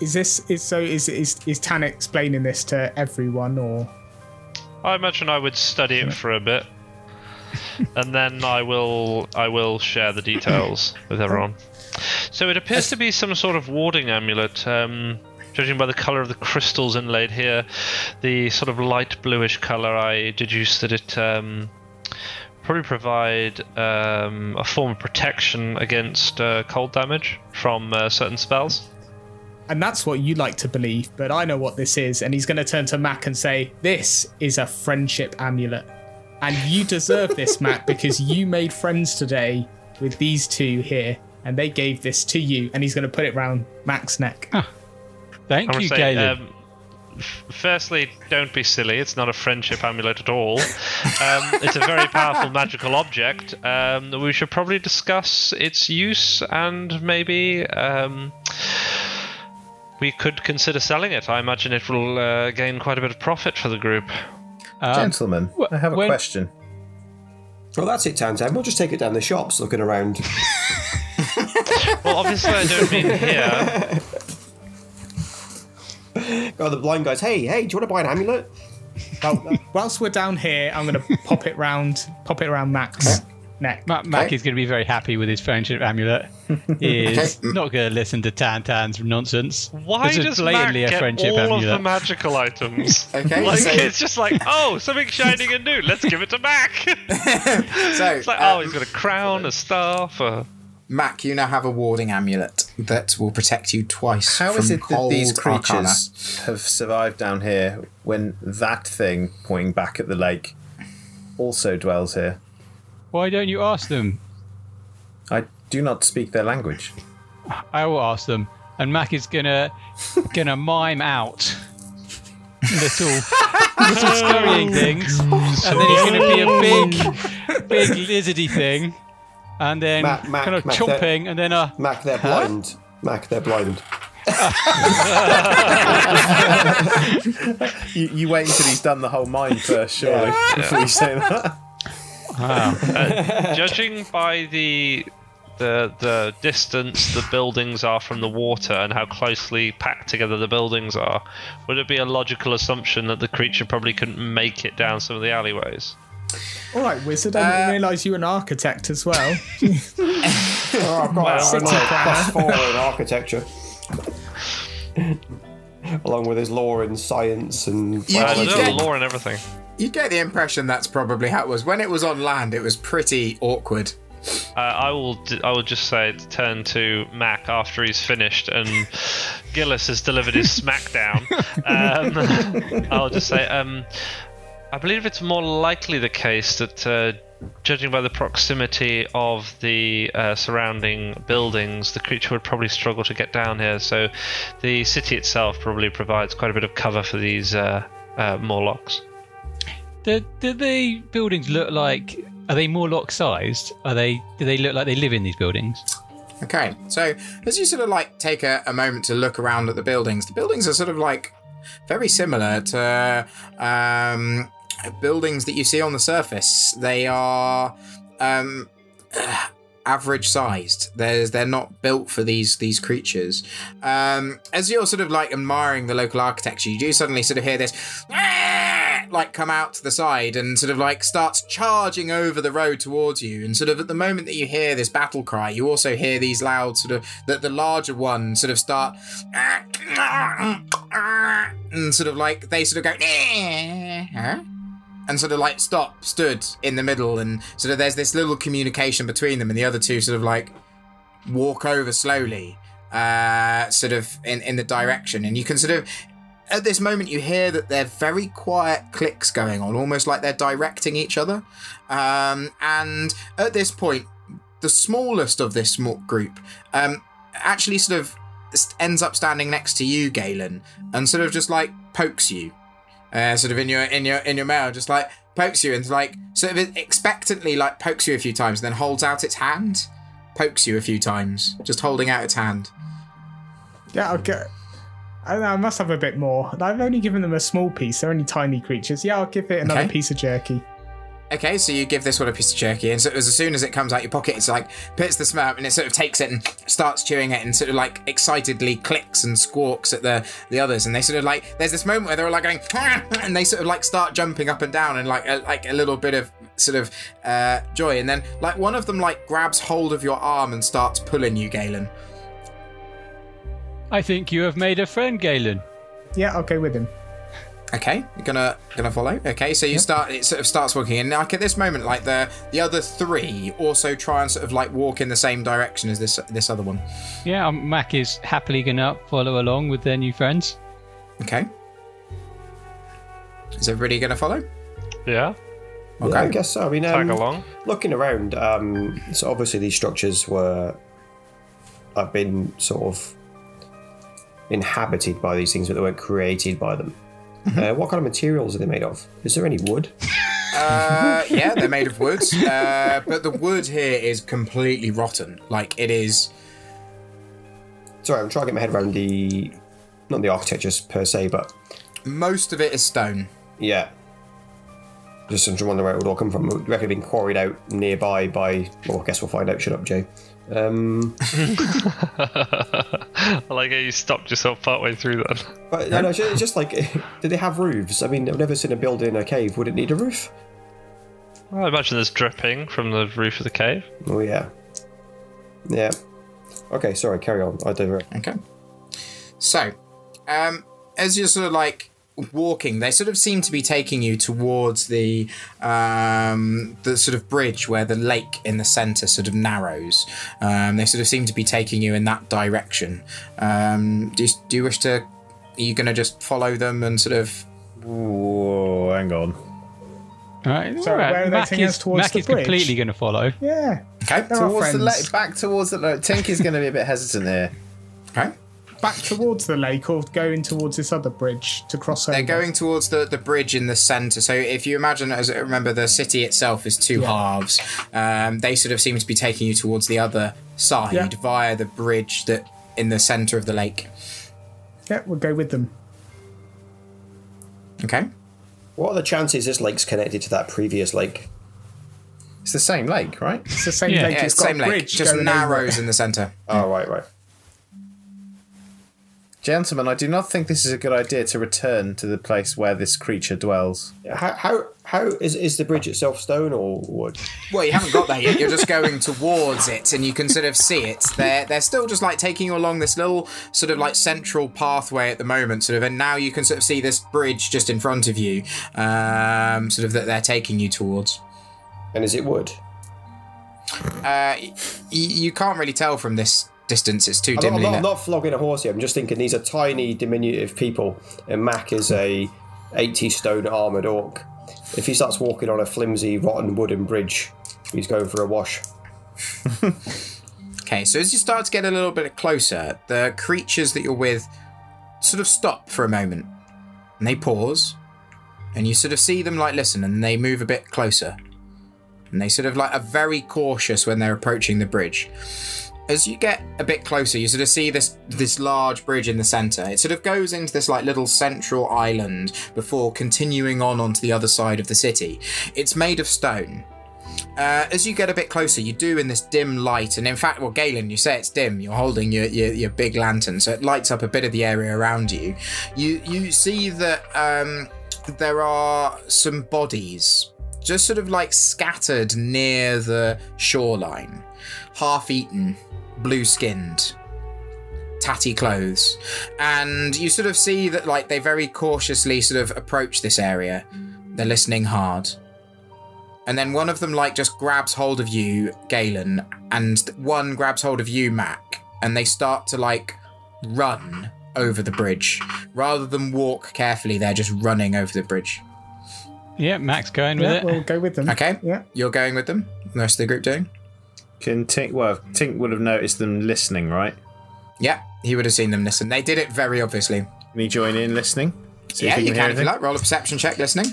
F: is this is so? Is is is Tan explaining this to everyone or?
B: I imagine I would study it for a bit, and then I will I will share the details with everyone. So it appears to be some sort of warding amulet. Um, judging by the color of the crystals inlaid here, the sort of light bluish color, I deduce that it um, probably provide um, a form of protection against uh, cold damage from uh, certain spells.
F: And that's what you like to believe, but I know what this is. And he's going to turn to Mac and say, This is a friendship amulet. And you deserve this, Matt, because you made friends today with these two here. And they gave this to you. And he's going to put it round Mac's neck.
E: Thank
B: I would
E: you,
B: say,
E: Caleb.
B: um, f- firstly, don't be silly. It's not a friendship amulet at all. Um, it's a very powerful magical object. Um, we should probably discuss its use and maybe um, we could consider selling it. I imagine it will uh, gain quite a bit of profit for the group.
E: Um,
C: Gentlemen, I have a
E: when-
C: question.
D: Well, that's it, Tantan. We'll just take it down the shops looking around.
B: Well, obviously, I don't mean here.
D: Go the blind guys. Hey, hey, do you want to buy an amulet?
F: Well, whilst we're down here, I'm going to pop it round, pop it around Mac's neck.
E: Ma- Mac
A: Okay.
E: is going to be very happy with his friendship amulet. He is
A: Okay.
E: not going to listen to Tan Tan's nonsense.
B: Why
E: this is
B: does Mac
E: blatantly a
B: get
E: friendship
B: all
E: amulet.
B: of the magical items?
A: Okay,
B: like
A: so-
B: it's just like, oh, something shining and new. Let's give it to Mac.
A: So,
B: It's like,
A: uh,
B: oh, he's got a crown, a staff. A...
A: Mac, you now have a warding amulet that will protect you twice.
C: How
A: from
C: is it that
A: cold
C: these
A: arcana.
C: creatures have survived down here when that thing, pointing back at the lake, also dwells here?
E: Why don't you ask them?
C: I do not speak their language.
E: I will ask them. And Mac is gonna gonna mime out little little scurrying things, and then he's gonna be a big big lizardy thing, and then
D: Mac- Mac-
E: kind of
D: Mac,
E: chomping, and then uh
D: Mac, they're blind. Mac, they're blind.
C: You, you wait until he's done the whole mine first, surely, before you say that.
B: Judging by the the the distance the buildings are from the water and how closely packed together the buildings are, would it be a logical assumption that the creature probably couldn't make it down some of the alleyways?
F: All right, wizard. I
A: Uh,
F: didn't realise you were an architect as well.
D: Oh, I've got
B: Well,
D: a
F: City
D: four in architecture. Along with his law in science and
A: You-
B: Uh,
A: you
B: there's
A: get-
B: a law and everything.
A: You get the impression that's probably how it was. When it was on land, it was pretty awkward.
B: Uh, I will. I will just say turn to Mac after he's finished and Gillis has delivered his smackdown. Um, I'll just say, um, I believe it's more likely the case that, uh, judging by the proximity of the uh, surrounding buildings, the creature would probably struggle to get down here. So, the city itself probably provides quite a bit of cover for these uh, uh, Morlocks.
E: Do, do the buildings look like? Are they Morlock sized? Are they? Do they look like they live in these buildings?
A: Okay, so as you sort of like take a, a moment to look around at the buildings, the buildings are sort of like very similar to um, buildings that you see on the surface. They are um, average sized. There's they're not built for these these creatures. Um, as you're sort of like admiring the local architecture, you do suddenly sort of hear this like come out to the side and sort of like starts charging over the road towards you. And sort of at the moment that you hear this battle cry, you also hear these loud sort of that the larger ones sort of start and sort of like they sort of go and sort of like stop stood in the middle. And sort of there's this little communication between them and the other two sort of like walk over slowly uh sort of in in the direction. And you can sort of at this moment you hear that they're very quiet clicks going on almost like they're directing each other um and at this point the smallest of this group um actually sort of ends up standing next to you galen and sort of just like pokes you uh, sort of in your in your in your mail, just like pokes you and like sort of expectantly like pokes you a few times, then holds out its hand, pokes you a few times, just holding out its hand.
F: yeah, get. I, know, I must have a bit more. I've only given them a small piece. They're only tiny creatures. Yeah, I'll give it another
A: Okay.
F: piece of jerky.
A: Okay, so you give this one a piece of jerky, and so as soon as it comes out your pocket, it's like puts the smell, and it sort of takes it and starts chewing it, and sort of like excitedly clicks and squawks at the the others, and they sort of like there's this moment where they're all like going, and they sort of like start jumping up and down, and like a, like a little bit of sort of uh, joy, and then like one of them like grabs hold of your arm and starts pulling you, Galen.
E: I think you have made a friend, Galen.
F: Yeah, I'll go with him.
A: Okay, you're gonna gonna follow. Okay, so you start. It sort of starts walking, and like at this moment, like the the other three also try and sort of like walk in the same direction as this this other one.
E: Yeah, um, Mac is happily gonna follow along with their new friends.
A: Okay. Is everybody gonna follow?
B: Yeah,
A: Okay.
D: Yeah, I guess so. I mean,
B: tag
D: um,
B: along.
D: looking around, um, so obviously these structures were I've been sort of inhabited by these things, but they weren't created by them. Uh, what kind of materials are they made of? Is there any wood?
A: Uh, yeah, they're made of wood, uh, but the wood here is completely rotten. Like it is.
D: Sorry, I'm trying to get my head around the not the architecture per se, but
A: Most of it is stone.
D: yeah. Just I'm wondering where it would all come from. It would reckon it'd been quarried out nearby by. Well, I guess we'll find out. Shut up, Jay. Um,
B: I like how you stopped yourself partway through that.
D: but no, no, it's just like, did they have roofs? I mean, I've never seen a building in a cave. Would it need a roof?
B: Well, I imagine there's dripping from the roof of the cave.
D: Oh yeah, yeah. Okay, sorry. Carry on. I divert.
A: Okay. So, um, as you're sort of like walking, they sort of seem to be taking you towards the um, the sort of bridge where the lake in the center sort of narrows. Um, they sort of seem to be taking you in that direction. Um, do, you, do you wish to? Are you going to just follow them and sort of?
C: Whoa, hang on.
E: All right,
F: So
E: all right.
F: where are they
E: Mac
F: taking
E: is,
F: us towards
E: Mac
F: the
E: is
F: bridge?
E: completely gonna follow.
F: Yeah.
A: Okay.
F: They're
C: Towards the
F: friends.
C: lake, back towards the lake. Tinky's going to be a bit hesitant here.
A: Okay.
F: Back towards the lake or going towards this other bridge to cross over?
A: They're going towards the, the bridge in the center. So if you imagine, as remember, the city itself is two halves. Um, they sort of seem to be taking you towards the other side
F: Yeah.
A: via the bridge that in the center of the lake.
F: Yeah, we'll go with them.
A: Okay.
D: What are the chances this lake's connected to that previous lake?
C: It's the same lake, right?
F: It's the same
E: Yeah.
F: lake.
A: Yeah,
F: it's
A: it's
F: got
A: same
F: a
A: lake,
F: bridge
A: just
F: going over
A: narrows in the center.
D: Oh, right, right.
C: Gentlemen, I do not think this is a good idea to return to the place where this creature dwells.
D: How, how, how is, is the bridge itself stone or wood?
A: Well, you haven't got there yet. You're just going towards it, and you can sort of see it. They're they're still just like taking you along this little sort of like central pathway at the moment, sort of, and now you can sort of see this bridge just in front of you, um, sort of that they're taking you towards.
D: And is it wood?
A: Uh, y- you can't really tell from this distance; it's too dimly
D: I'm, not. I'm not flogging a horse here. I'm just thinking these are tiny, diminutive people, and Mac is a 80 stone armoured orc. If he starts walking on a flimsy, rotten wooden bridge, he's going for a wash.
A: Okay, so as you start to get a little bit closer, the creatures that you're with sort of stop for a moment, and they pause, and you sort of see them like listen, and they move a bit closer, and they sort of like are very cautious when they're approaching the bridge. As you get a bit closer, you sort of see this this large bridge in the center. It sort of goes into this like little central island before continuing on onto the other side of the city. It's made of stone. Uh, as you get a bit closer, you do in this dim light, and in fact, well, Galen, you say it's dim. You're holding your, your, your big lantern, so it lights up a bit of the area around you. You you see that um, there are some bodies just sort of like scattered near the shoreline, half-eaten, blue-skinned, tatty clothes, and you sort of see that like they very cautiously sort of approach this area. They're listening hard and then one of them like just grabs hold of you, Galen, and one grabs hold of you, Mac, and they start to like run over the bridge rather than walk carefully. They're just running over the bridge.
E: Yeah, Max going with
F: Yeah,
E: it.
F: we'll go with them.
A: Okay,
F: Yeah.
A: you're going with them. The rest of the group doing?
C: Can Tink? Well, Tink would have noticed them listening, right?
A: Yeah, he would have seen them listen. They did it very obviously.
C: Can he join in listening? See
A: yeah,
C: he
A: you
C: hear
A: can if you like. Roll a perception check listening.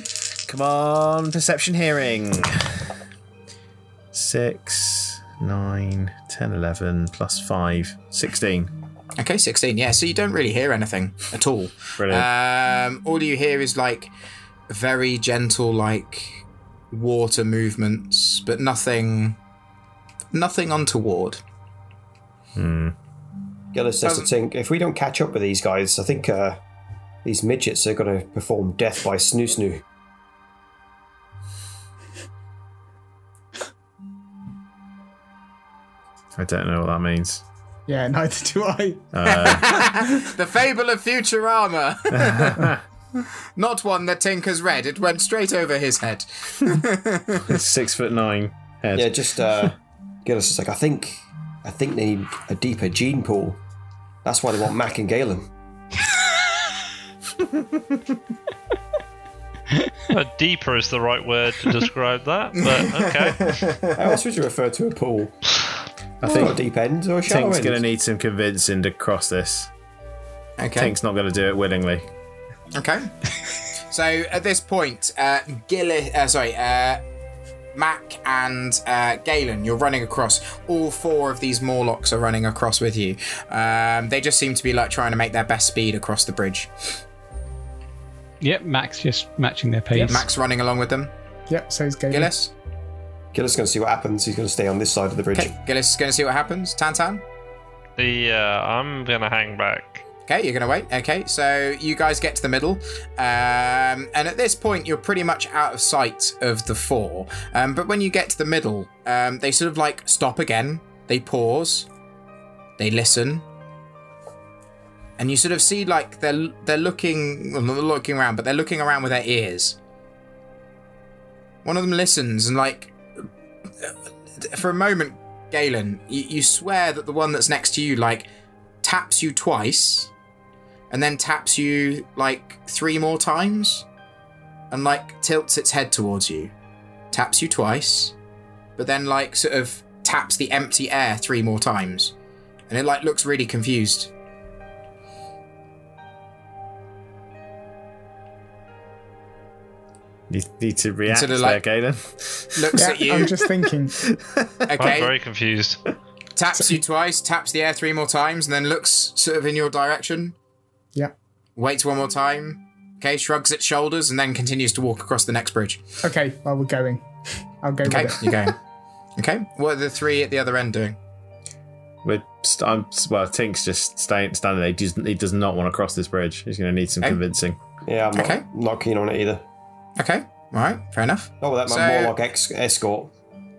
C: Come on, perception hearing. 6, 9, 10, 11, plus 5, 16.
A: Okay, 16. Yeah, so you don't really hear anything at all.
C: Brilliant.
A: Um, all you hear is like very gentle, like water movements, but nothing, nothing untoward.
D: Gillis says to Tink, if we don't catch up with these guys, I think uh, these midgets are going to perform death by snoo snoo.
C: I don't know what that means.
F: Yeah, neither do I.
A: The Fable of Futurama. Not one that Tink has read. It went straight over his head.
C: Six foot nine head.
D: Yeah, just uh, Gillis is like, I think, I think they need a deeper gene pool. That's why they want Mac and Galen.
B: Deeper is the right word to describe that, but okay.
D: How else would you refer to a pool?
C: I
D: Not a
C: think
D: deep end or a shallow
C: Tink's
D: end.
C: going to need some convincing to cross this.
A: Okay.
C: Tink's not going to do it willingly.
A: Okay. so at this point, uh, Gillis, uh, sorry, uh, Mac and uh, Galen, you're running across. All four of these Morlocks are running across with you. Um, they just seem to be like trying to make their best speed across the bridge.
E: Yep, Max just matching their pace.
A: Max running along with them.
F: Yep, so's Galen.
A: Gillis.
D: Gillis is going to see what happens. He's going to stay on this side of the bridge.
A: Okay. Gillis is going to see what happens. Tantan.
B: The uh, I'm gonna hang back.
A: Okay, you're gonna wait. Okay, so you guys get to the middle, um, and at this point you're pretty much out of sight of the four. Um, but when you get to the middle, um, they sort of like stop again. They pause. They listen, and you sort of see like they're they're looking, well, not looking around, but they're looking around with their ears. One of them listens and like, for a moment, Galen, you, you swear that the one that's next to you like taps you twice and then taps you like three more times and like tilts its head towards you. Taps you twice, but then like sort of taps the empty air three more times. And it like looks really confused.
C: You need to react
A: Consider,
C: there,
A: like-
C: Galen.
A: Looks
F: Yeah,
A: at you.
F: I'm just thinking.
B: I'm
A: okay.
B: very confused.
A: taps you twice, taps the air three more times, and then looks sort of in your direction.
F: Yeah.
A: Waits one more time. Okay, shrugs its shoulders, and then continues to walk across the next bridge.
F: Okay, well we're going. I'll go
A: Okay,
F: with it.
A: you're going. Okay, what are the three at the other end doing?
C: We're st- I'm, well, Tink's just staying, standing there. He does, he does not want to cross this bridge. He's going to need some
A: Okay.
C: convincing.
D: Yeah, I'm not,
A: Okay.
D: not keen on it either.
A: Okay, all right, fair enough.
D: Oh, that
A: So-
D: might more like ex- escort.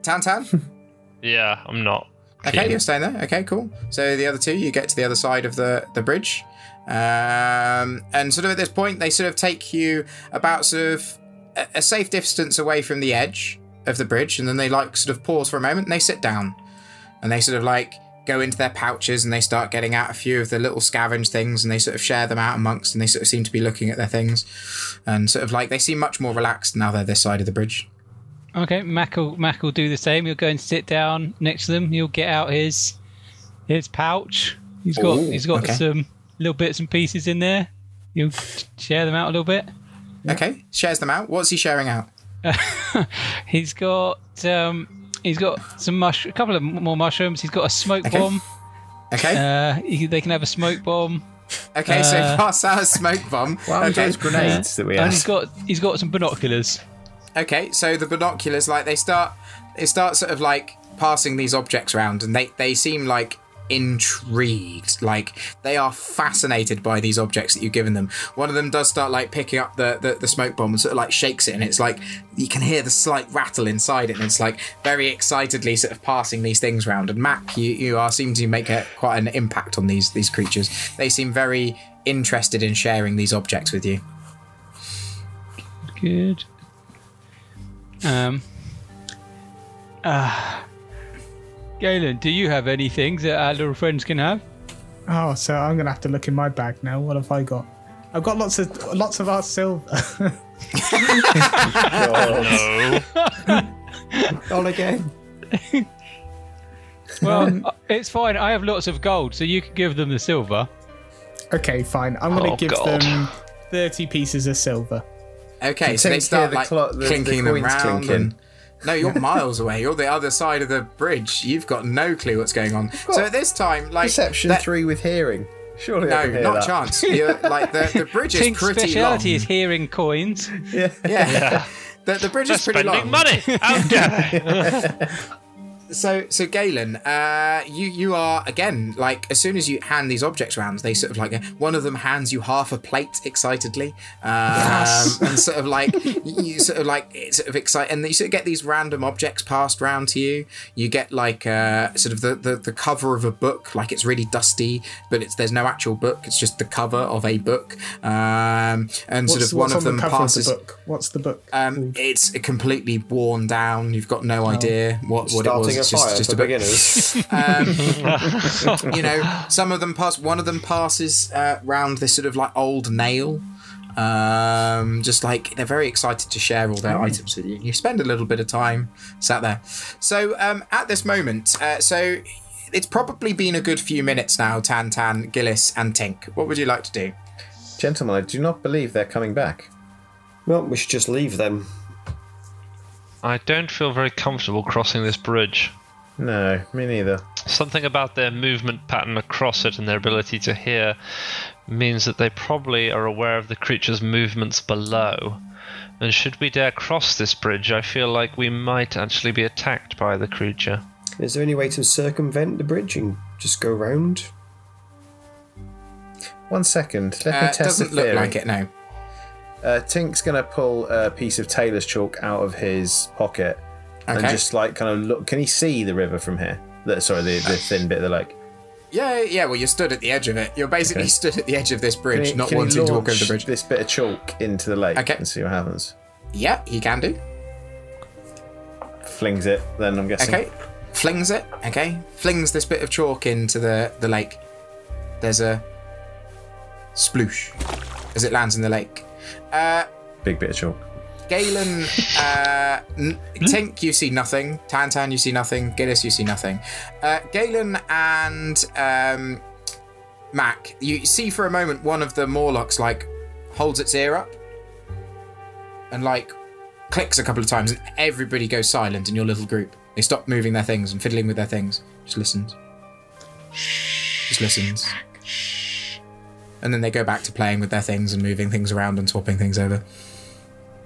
A: Tan Tan.
B: Yeah, I'm not.
A: Okay,
B: keen.
A: you're staying there. Okay, cool. So the other two, you get to the other side of the the bridge, um, and sort of at this point, they sort of take you about sort of a, a safe distance away from the edge of the bridge, and then they like sort of pause for a moment and they sit down, and they sort of like go into their pouches and they start getting out a few of the little scavenge things and they sort of share them out amongst and they sort of seem to be looking at their things and sort of like they seem much more relaxed now they're this side of the bridge
E: Okay, Mac will, Mac will do the same. He'll go and sit down next to them. He'll get out his his pouch. He's got
A: Ooh,
E: he's got
A: okay.
E: some little bits and pieces in there. You'll share them out a little bit.
A: okay shares them out what's he sharing out
E: He's got um, he's got some mush, a couple of more mushrooms. He's got a smoke
A: Okay.
E: bomb.
A: okay
E: Uh, he, they can have a smoke bomb.
A: Okay, so
E: Uh,
A: pass out a smoke bomb.
C: Well,
A: okay.
C: those grenades that we
E: and he's got he's got some binoculars.
A: okay, so the binoculars, like they start, they start sort of like passing these objects around, and they they seem like intrigued, like they are fascinated by these objects that you've given them. One of them does start like picking up the the, the smoke bomb and sort of like shakes it, and it's like you can hear the slight rattle inside it, and it's like very excitedly sort of passing these things around. And Mac, you you are seem to make a, quite an impact on these these creatures. They seem very interested in sharing these objects with you.
E: Good. Um. Ah. Galen, do you have any things that our little friends can have?
F: Oh, so I'm gonna have to look in my bag now. What have I got? I've got lots of lots of our silver.
B: oh, No.
D: On again.
E: Well, uh, it's fine. I have lots of gold, so you can give them the silver.
F: okay, fine. I'm gonna
B: Oh,
F: give
B: God.
F: them thirty pieces of silver.
A: Okay,
C: You
A: so they start
C: here the
A: like
C: clo- the- the
A: clinking them
C: coins
A: round.
C: clinking.
A: And... No, you're miles away. You're the other side of the bridge. You've got no clue what's going on. So at this time, like
C: Perception
A: that-
C: three with hearing. Surely
A: No,
C: can hear
A: not
C: that.
A: chance. You're, like the, the bridge is
E: Tink's
A: pretty
E: speciality
A: long.
E: is hearing coins.
C: Yeah.
A: yeah. The, the bridge
B: They're
A: is pretty
B: spending
A: long.
B: money. How dare they?
A: So, so Galen, uh, you you are again like as soon as you hand these objects around, they sort of like one of them hands you half a plate excitedly, um, and sort of like you sort of like it's sort of excite, and you sort of get these random objects passed round to you. You get like uh, sort of the, the the cover of a book, like it's really dusty, but it's there's no actual book. It's just the cover of a book, um, and
F: What's,
A: sort of one of
F: on
A: them
F: the
A: passes.
F: of the book? What's the book?
A: Um, it's completely worn down. You've got no idea what, what it was.
D: A
A: It's
D: fire
A: just, just
D: for
A: a book.
D: beginners.
A: you know, some of them pass. One of them passes uh, round this sort of like old nail. Um, just like they're very excited to share all their items with you. You spend a little bit of time sat there. So um, at this moment, uh, so it's probably been a good few minutes now. Tan Tan, Gillis, and Tink. What would you like to do?
C: Gentlemen, I do not believe they're coming back.
D: well, we should just leave them.
B: I don't feel very comfortable crossing this bridge.
C: No, me neither.
B: Something about their movement pattern across it and their ability to hear means that they probably are aware of the creature's movements below. And should we dare cross this bridge, I feel like we might actually be attacked by the creature.
D: Is there any way to circumvent the bridge and just go round?
C: One second. Let
A: Uh,
C: me
A: it
C: test the
A: doesn't look
C: theory.
A: like it. No.
C: Uh, Tink's gonna pull a piece of Taylor's chalk out of his pocket and just like kind of look. Can he see the river from here? The, sorry, the, the thin bit of the lake.
A: Yeah, yeah. Well, you're stood at the edge of it. You're basically
C: Okay.
A: stood at the edge of this bridge,
C: he,
A: not wanting to walk over the bridge.
C: This bit of chalk into the lake
A: Okay.
C: and see what happens.
A: Yeah, he can do.
C: Flings it. Then I'm guessing.
A: Okay. Flings it. Okay. Flings this bit of chalk into the, the lake. There's a sploosh as it lands in the lake. Uh,
C: Big bit of chalk.
A: Galen, uh, n- Tink, you see nothing. Tantan, you see nothing. Gillis, you see nothing. Uh, Galen and um, Mac, you see for a moment one of the Morlocks like holds its ear up and like clicks a couple of times, and everybody goes silent in your little group. They stop moving their things and fiddling with their things. Just listens. Just listens. And then they go back to playing with their things and moving things around and swapping things over.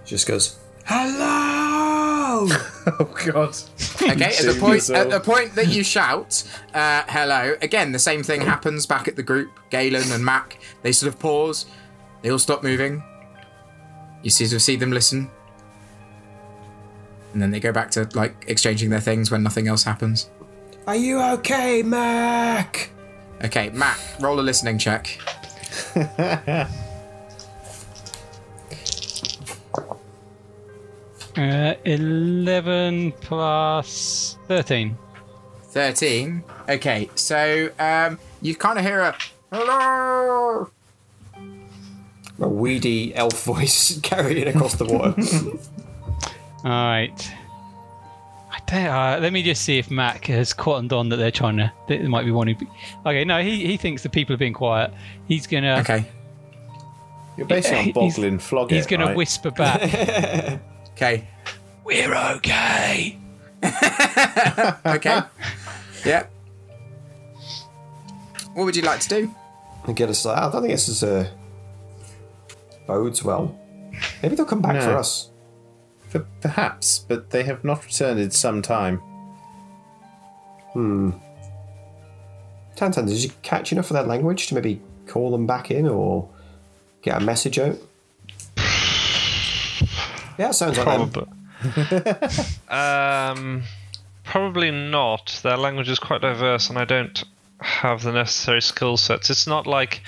D: Just goes, hello!
C: Oh God.
A: Okay, at the point
C: yourself.
A: at the point that you shout, uh, hello, again the same thing happens back at the group. Galen and Mac, they sort of pause. They all stop moving. You sort of see them listen. And then they go back to like exchanging their things when nothing else happens.
D: Are you okay, Mac?
A: Okay, Mac, roll a listening check.
E: Uh, 11 plus 13.
A: 13. Okay, so um, you kind of hear a hello.
D: A weedy elf voice carrying across the water.
E: Alright. I don't, uh, let me just see if Mac has cottoned on that they're trying to. That there might be wanting. who. Okay, no, he, he thinks the people are being quiet. He's gonna.
A: Okay,
C: You're basically on
E: He's-
C: Boglin flog
E: He's
C: it,
E: gonna
C: right?
E: whisper back.
A: okay,
E: We're okay.
A: okay. yeah. What would you like to do?
D: and get us. I don't think this is a bodes well. Maybe they'll come back
C: No.
D: for us.
C: P- Perhaps, but they have not returned in some time. Hmm.
D: Tantan, did you catch enough of their language to maybe call them back in or get a message out? Yeah, sounds like them.
B: Probably. um, probably not. Their language is quite diverse, and I don't have the necessary skill sets. It's not like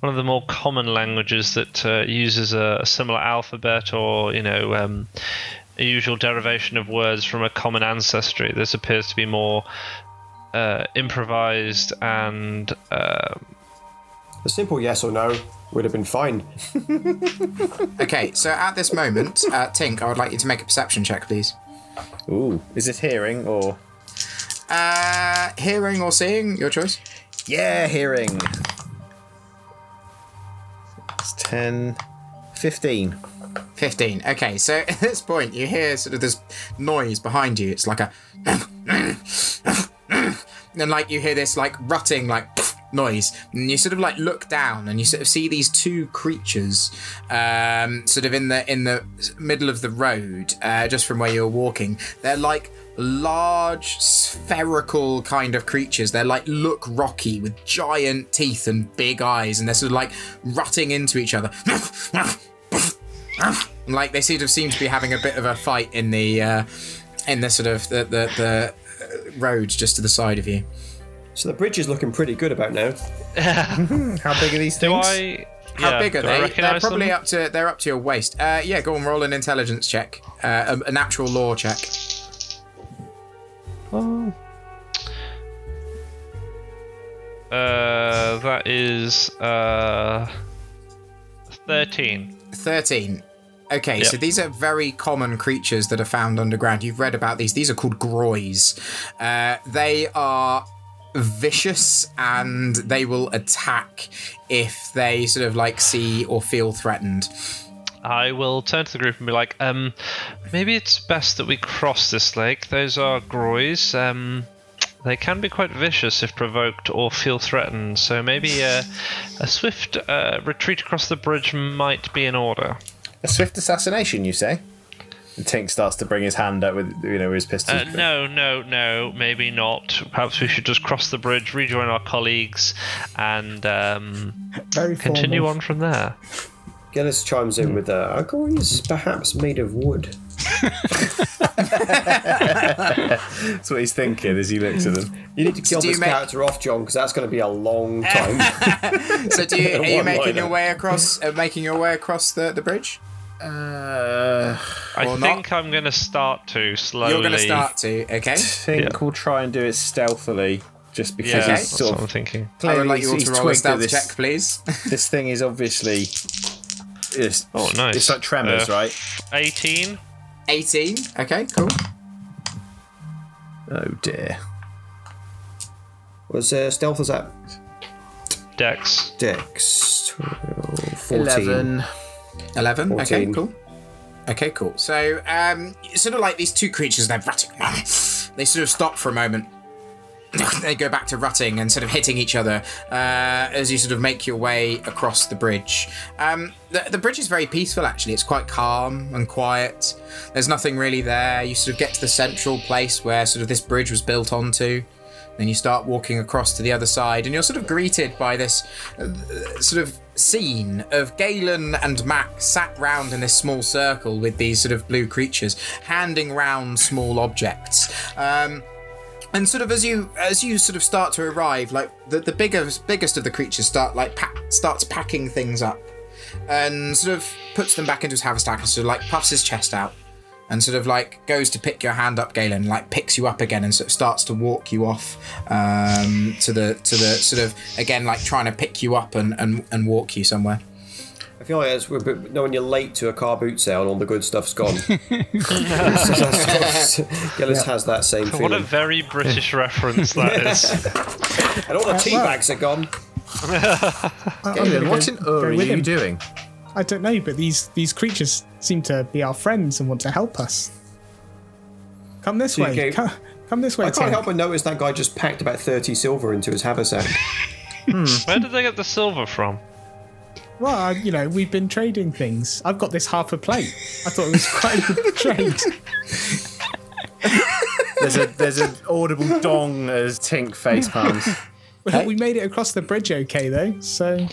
B: one of the more common languages that uh, uses a, a similar alphabet or you know um, a usual derivation of words from a common ancestry. This appears to be more uh, improvised and uh,
D: A simple yes or no would have been fine.
A: Okay, so at this moment, uh, Tink, I would like you to make a perception check, please.
C: Ooh, is it hearing or?
A: Uh, hearing or seeing, your choice.
C: Yeah, hearing. It's 10, 15.
A: 15. Okay, so at this point, you hear sort of this noise behind you. It's like a. and like you hear this like rutting, like noise. And you sort of like look down and you sort of see these two creatures um, sort of in the in the middle of the road, uh, just from where you're walking. They're like large spherical kind of creatures they're like look rocky with giant teeth and big eyes and they're sort of like rutting into each other like they sort of seem to be having a bit of a fight in the uh, in the sort of the the, the uh, road just to the side of you.
D: So the bridge is looking pretty good about now.
C: How big are these
B: do
C: things?
B: I?
A: How
B: yeah,
A: big are
B: do I
A: they? They're probably
B: them?
A: up to they're up to your waist. Uh, yeah, go on, roll an intelligence check, uh, a, a natural lore check.
B: Uh, that is uh, thirteen.
A: 13. Okay,
B: Yep.
A: so these are very common creatures that are found underground. You've read about these. These are called groys. Uh, they are vicious and they will attack if they sort of like see or feel threatened.
B: I will turn to the group and be like, um, maybe it's best that we cross this lake. Those are groys. Um, they can be quite vicious if provoked or feel threatened. So maybe uh, a swift uh, retreat across the bridge might be in order.
C: A swift assassination, you say? And Tink starts to bring his hand up with, you know, his pistol.
B: Uh, no, no, no, maybe not. Perhaps we should just cross the bridge, rejoin our colleagues, and um,
F: Very
B: continue on from there.
D: Gillis chimes in with, uh, "Are gories perhaps made of wood?"
C: That's what he's thinking as he looks at them.
D: You need to kill
A: do you
D: this
A: make-
D: character off, John, because that's going to be a long time.
A: So, do you, are you making
D: liner.
A: your way across? Uh, making your way across the, the bridge?
C: Uh,
B: I
A: Or
B: think I'm going to start to slowly.
A: You're going to start to. Okay.
C: Think
B: Yeah.
C: will try and do it stealthily, just because
B: Yeah,
A: Okay.
C: he's
B: that's
C: sort
B: what I'm
C: of
B: thinking.
A: I would like you all to roll a stealth
C: this,
A: check, please.
C: this thing is obviously. It's,
B: Oh, nice.
C: It's like tremors,
B: Uh,
C: right?
B: 18.
A: 18. Okay, cool.
C: Oh dear.
D: Was uh, stealth is that
B: Dex.
D: Dex 12, 14.
C: Eleven.
A: 11 okay cool okay cool so um sort of like these two creatures they're rutting they sort of stop for a moment. they go back to rutting and sort of hitting each other uh, as you sort of make your way across the bridge. Um, the, the bridge is very peaceful, actually. It's quite calm and quiet. There's nothing really there. You sort of get to the central place where sort of this bridge was built onto. Then you start walking across to the other side, and you're sort of greeted by this uh, sort of scene of Galen and Mac sat round in this small circle with these sort of blue creatures, handing round small objects. Um, and sort of as you as you sort of start to arrive, like the, the biggest biggest of the creatures start like pack, starts packing things up, and sort of puts them back into his haversack and sort of like puffs his chest out, and sort of like goes to pick your hand up, Galen, like picks you up again and sort of starts to walk you off um, to the to the sort of again like trying to pick you up and and, and walk you somewhere.
D: I feel like as we're, you know, when you're late to a car boot sale and all the good stuff's gone. Gillis has that same
B: What a very British reference that is.
D: And all the tea
F: well-
D: bags are gone.
F: I'm
C: Galen,
F: gonna
C: what
F: go-
C: in
F: go
C: Ur are you doing?
F: I don't know, but these these creatures seem to be our friends and want to help us. Come this
D: you
F: way.
D: gave-
F: Come, come this way,
D: I can't
F: Tim.
D: help but notice that guy just packed about 30 silver into his haversack. Hmm.
B: Where did they get the silver from?
F: Well, I- you know, we've been trading things. I've got this half a plate. I thought it was quite a good trade.
C: There's a there's an audible dong as Tink face palms.
F: Well, We made it across the bridge okay, though. So,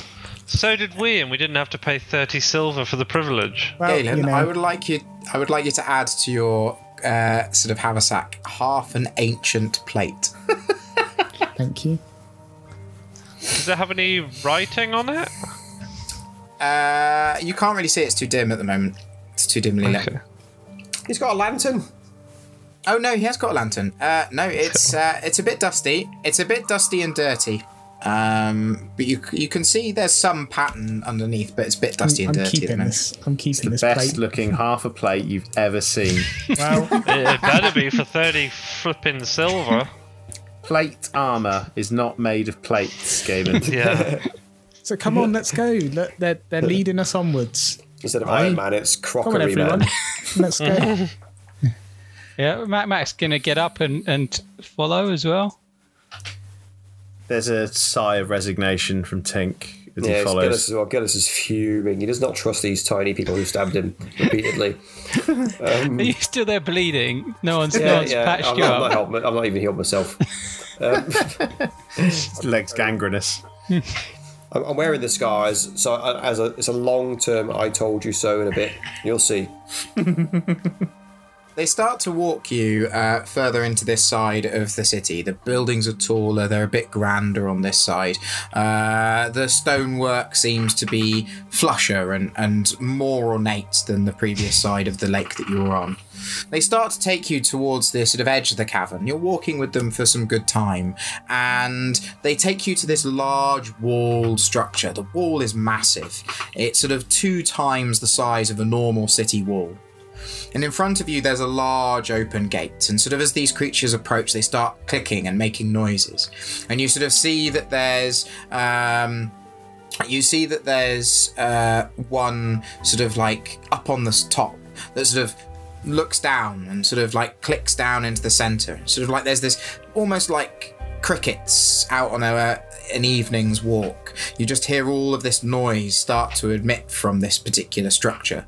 B: So did we, and we didn't have to pay 30 silver for the privilege.
F: well,
A: Galen,
F: you know,
A: I would like you. I would like you to add to your uh, sort of haversack half an ancient plate.
F: thank you.
B: Does it have any writing on it?
A: Uh, you can't really see; it's too dim at the moment. It's too dimly lit.
B: Okay.
D: He's got a lantern.
A: Oh no, he has got a lantern. Uh, no, it's uh, it's a bit dusty. It's a bit dusty and dirty. Um, but you you can see there's some pattern underneath, but it's a bit dusty
F: I'm
A: and dirty. at the
F: keeping this. I'm keeping
C: The
F: this
C: best
F: plate.
C: looking half a plate you've ever seen.
F: Well,
B: It, it better be for 30 flipping silver.
C: Plate armor is not made of plates, Galen.
B: Yeah.
F: so come on, let's go. Look, they're they're leading us onwards.
D: Instead of
C: Aye.
D: Iron Man, it's
F: Come on, everyone.
D: Man.
F: let's go.
E: Yeah, Mac, Mac's gonna get up and, and follow as well.
C: There's a sigh of resignation from Tink as
D: Yeah,
C: he follows.
D: Gillis as well. Gillis is fuming. He does not trust these tiny people who stabbed him repeatedly.
E: Um, Are you still there bleeding? No one's, no one's
D: yeah.
E: patched
D: I'm,
E: you
D: not, I'm, not
E: up.
D: I'm not even healed myself.
C: Um, His legs gangrenous.
D: I'm, wearing the scars, so as a, it's a long term. I told you so. In a bit, you'll see.
A: They start to walk you uh, further into this side of the city. The buildings are taller, they're a bit grander on this side. Uh, the stonework seems to be flusher and, and more ornate than the previous side of the lake that you were on. They start to take you towards the sort of edge of the cavern. You're walking with them for some good time, and they take you to this large walled structure. The wall is massive, it's sort of two times the size of a normal city wall. And in front of you, there's a large open gate. And sort of as these creatures approach, they start clicking and making noises. And you sort of see that there's. Um, you see that there's uh, one sort of like up on the top that sort of looks down and sort of like clicks down into the center. Sort of like there's this almost like crickets out on a, an evening's walk. You just hear all of this noise start to emit from this particular structure.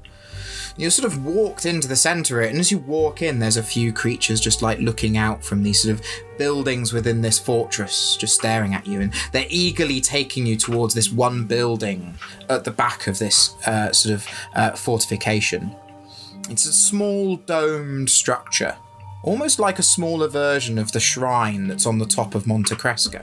A: You sort of walked into the center of it, and as you walk in, there's a few creatures just like looking out from these sort of buildings within this fortress, just staring at you, and they're eagerly taking you towards this one building at the back of this uh, sort of uh, fortification. It's a small domed structure, almost like a smaller version of the shrine that's on the top of Monte Cresco.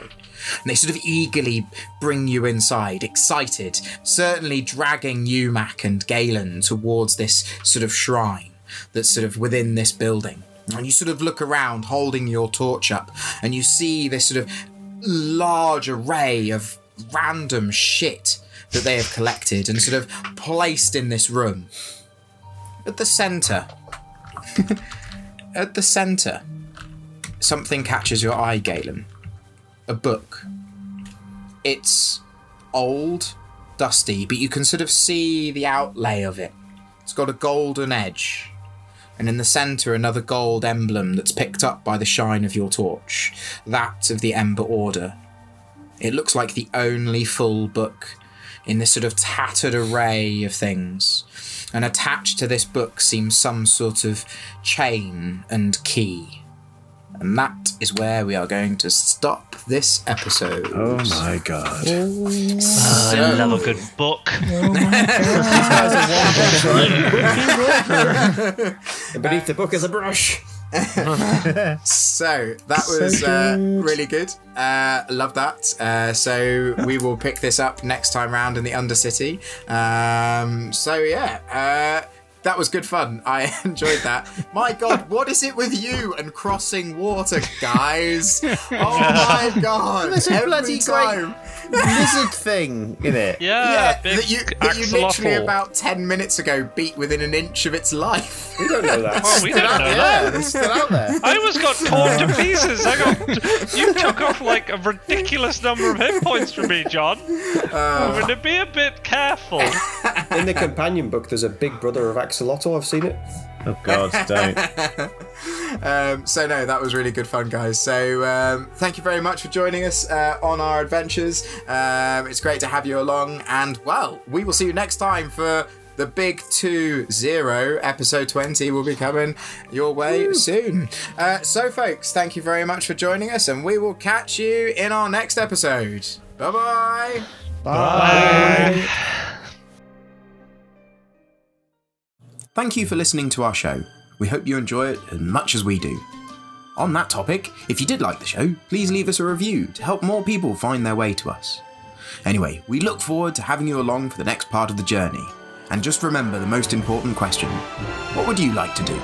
A: And they sort of eagerly bring you inside, excited, certainly dragging you, Mac and Galen, towards this sort of shrine that's sort of within this building. And you sort of look around holding your torch up, and you see this sort of large array of random shit that they have collected and sort of placed in this room. At the centre, at the centre, something catches your eye, Galen. A book. It's old, dusty, but you can sort of see the outlay of it. It's got a golden edge. and in the centre, another gold emblem that's picked up by the shine of your torch that of the Ember Order. It looks like the only full book in this sort of tattered array of things. And attached to this book seems some sort of chain and key. And that is where we are going to stop this episode.
C: Oh my god.
B: I love a good book.
D: And beneath the book is a brush.
A: So that was uh, really good. Uh, love that. Uh, so we will pick this up next time round in the Undercity. Um, so yeah, uh, that was good fun. I enjoyed that. My God, what is it with you and crossing water, guys? Oh my God!
C: There's a
A: Every
C: bloody great-
A: time.
C: Lizard thing in it.
B: Yeah,
A: Yeah,
B: big
A: that you, that you literally about ten minutes ago beat within an inch of its life.
D: We don't know that.
B: Oh, we don't know that.
C: Yeah, it's still out there.
B: I almost got torn to pieces. I got you took off like a ridiculous number of hit points from me, John. I'm going to be a bit careful.
D: In the companion book, there's a big brother of Axolotl. I've seen it.
C: Oh god, don't.
A: Um, so no, that was really good fun, guys. So um, thank you very much for joining us uh, on our adventures. Um, it's great to have you along, and well, we will see you next time for the big two zero episode twenty. Will be coming your way soon. Uh, so, folks, thank you very much for joining us, and we will catch you in our next episode. Bye bye bye. Thank you for listening to our show. We hope you enjoy it as much as we do. On that topic, if you did like the show, please leave us a review to help more people find their way to us. Anyway, we look forward to having you along for the next part of the journey. And just remember the most important question what would you like to do?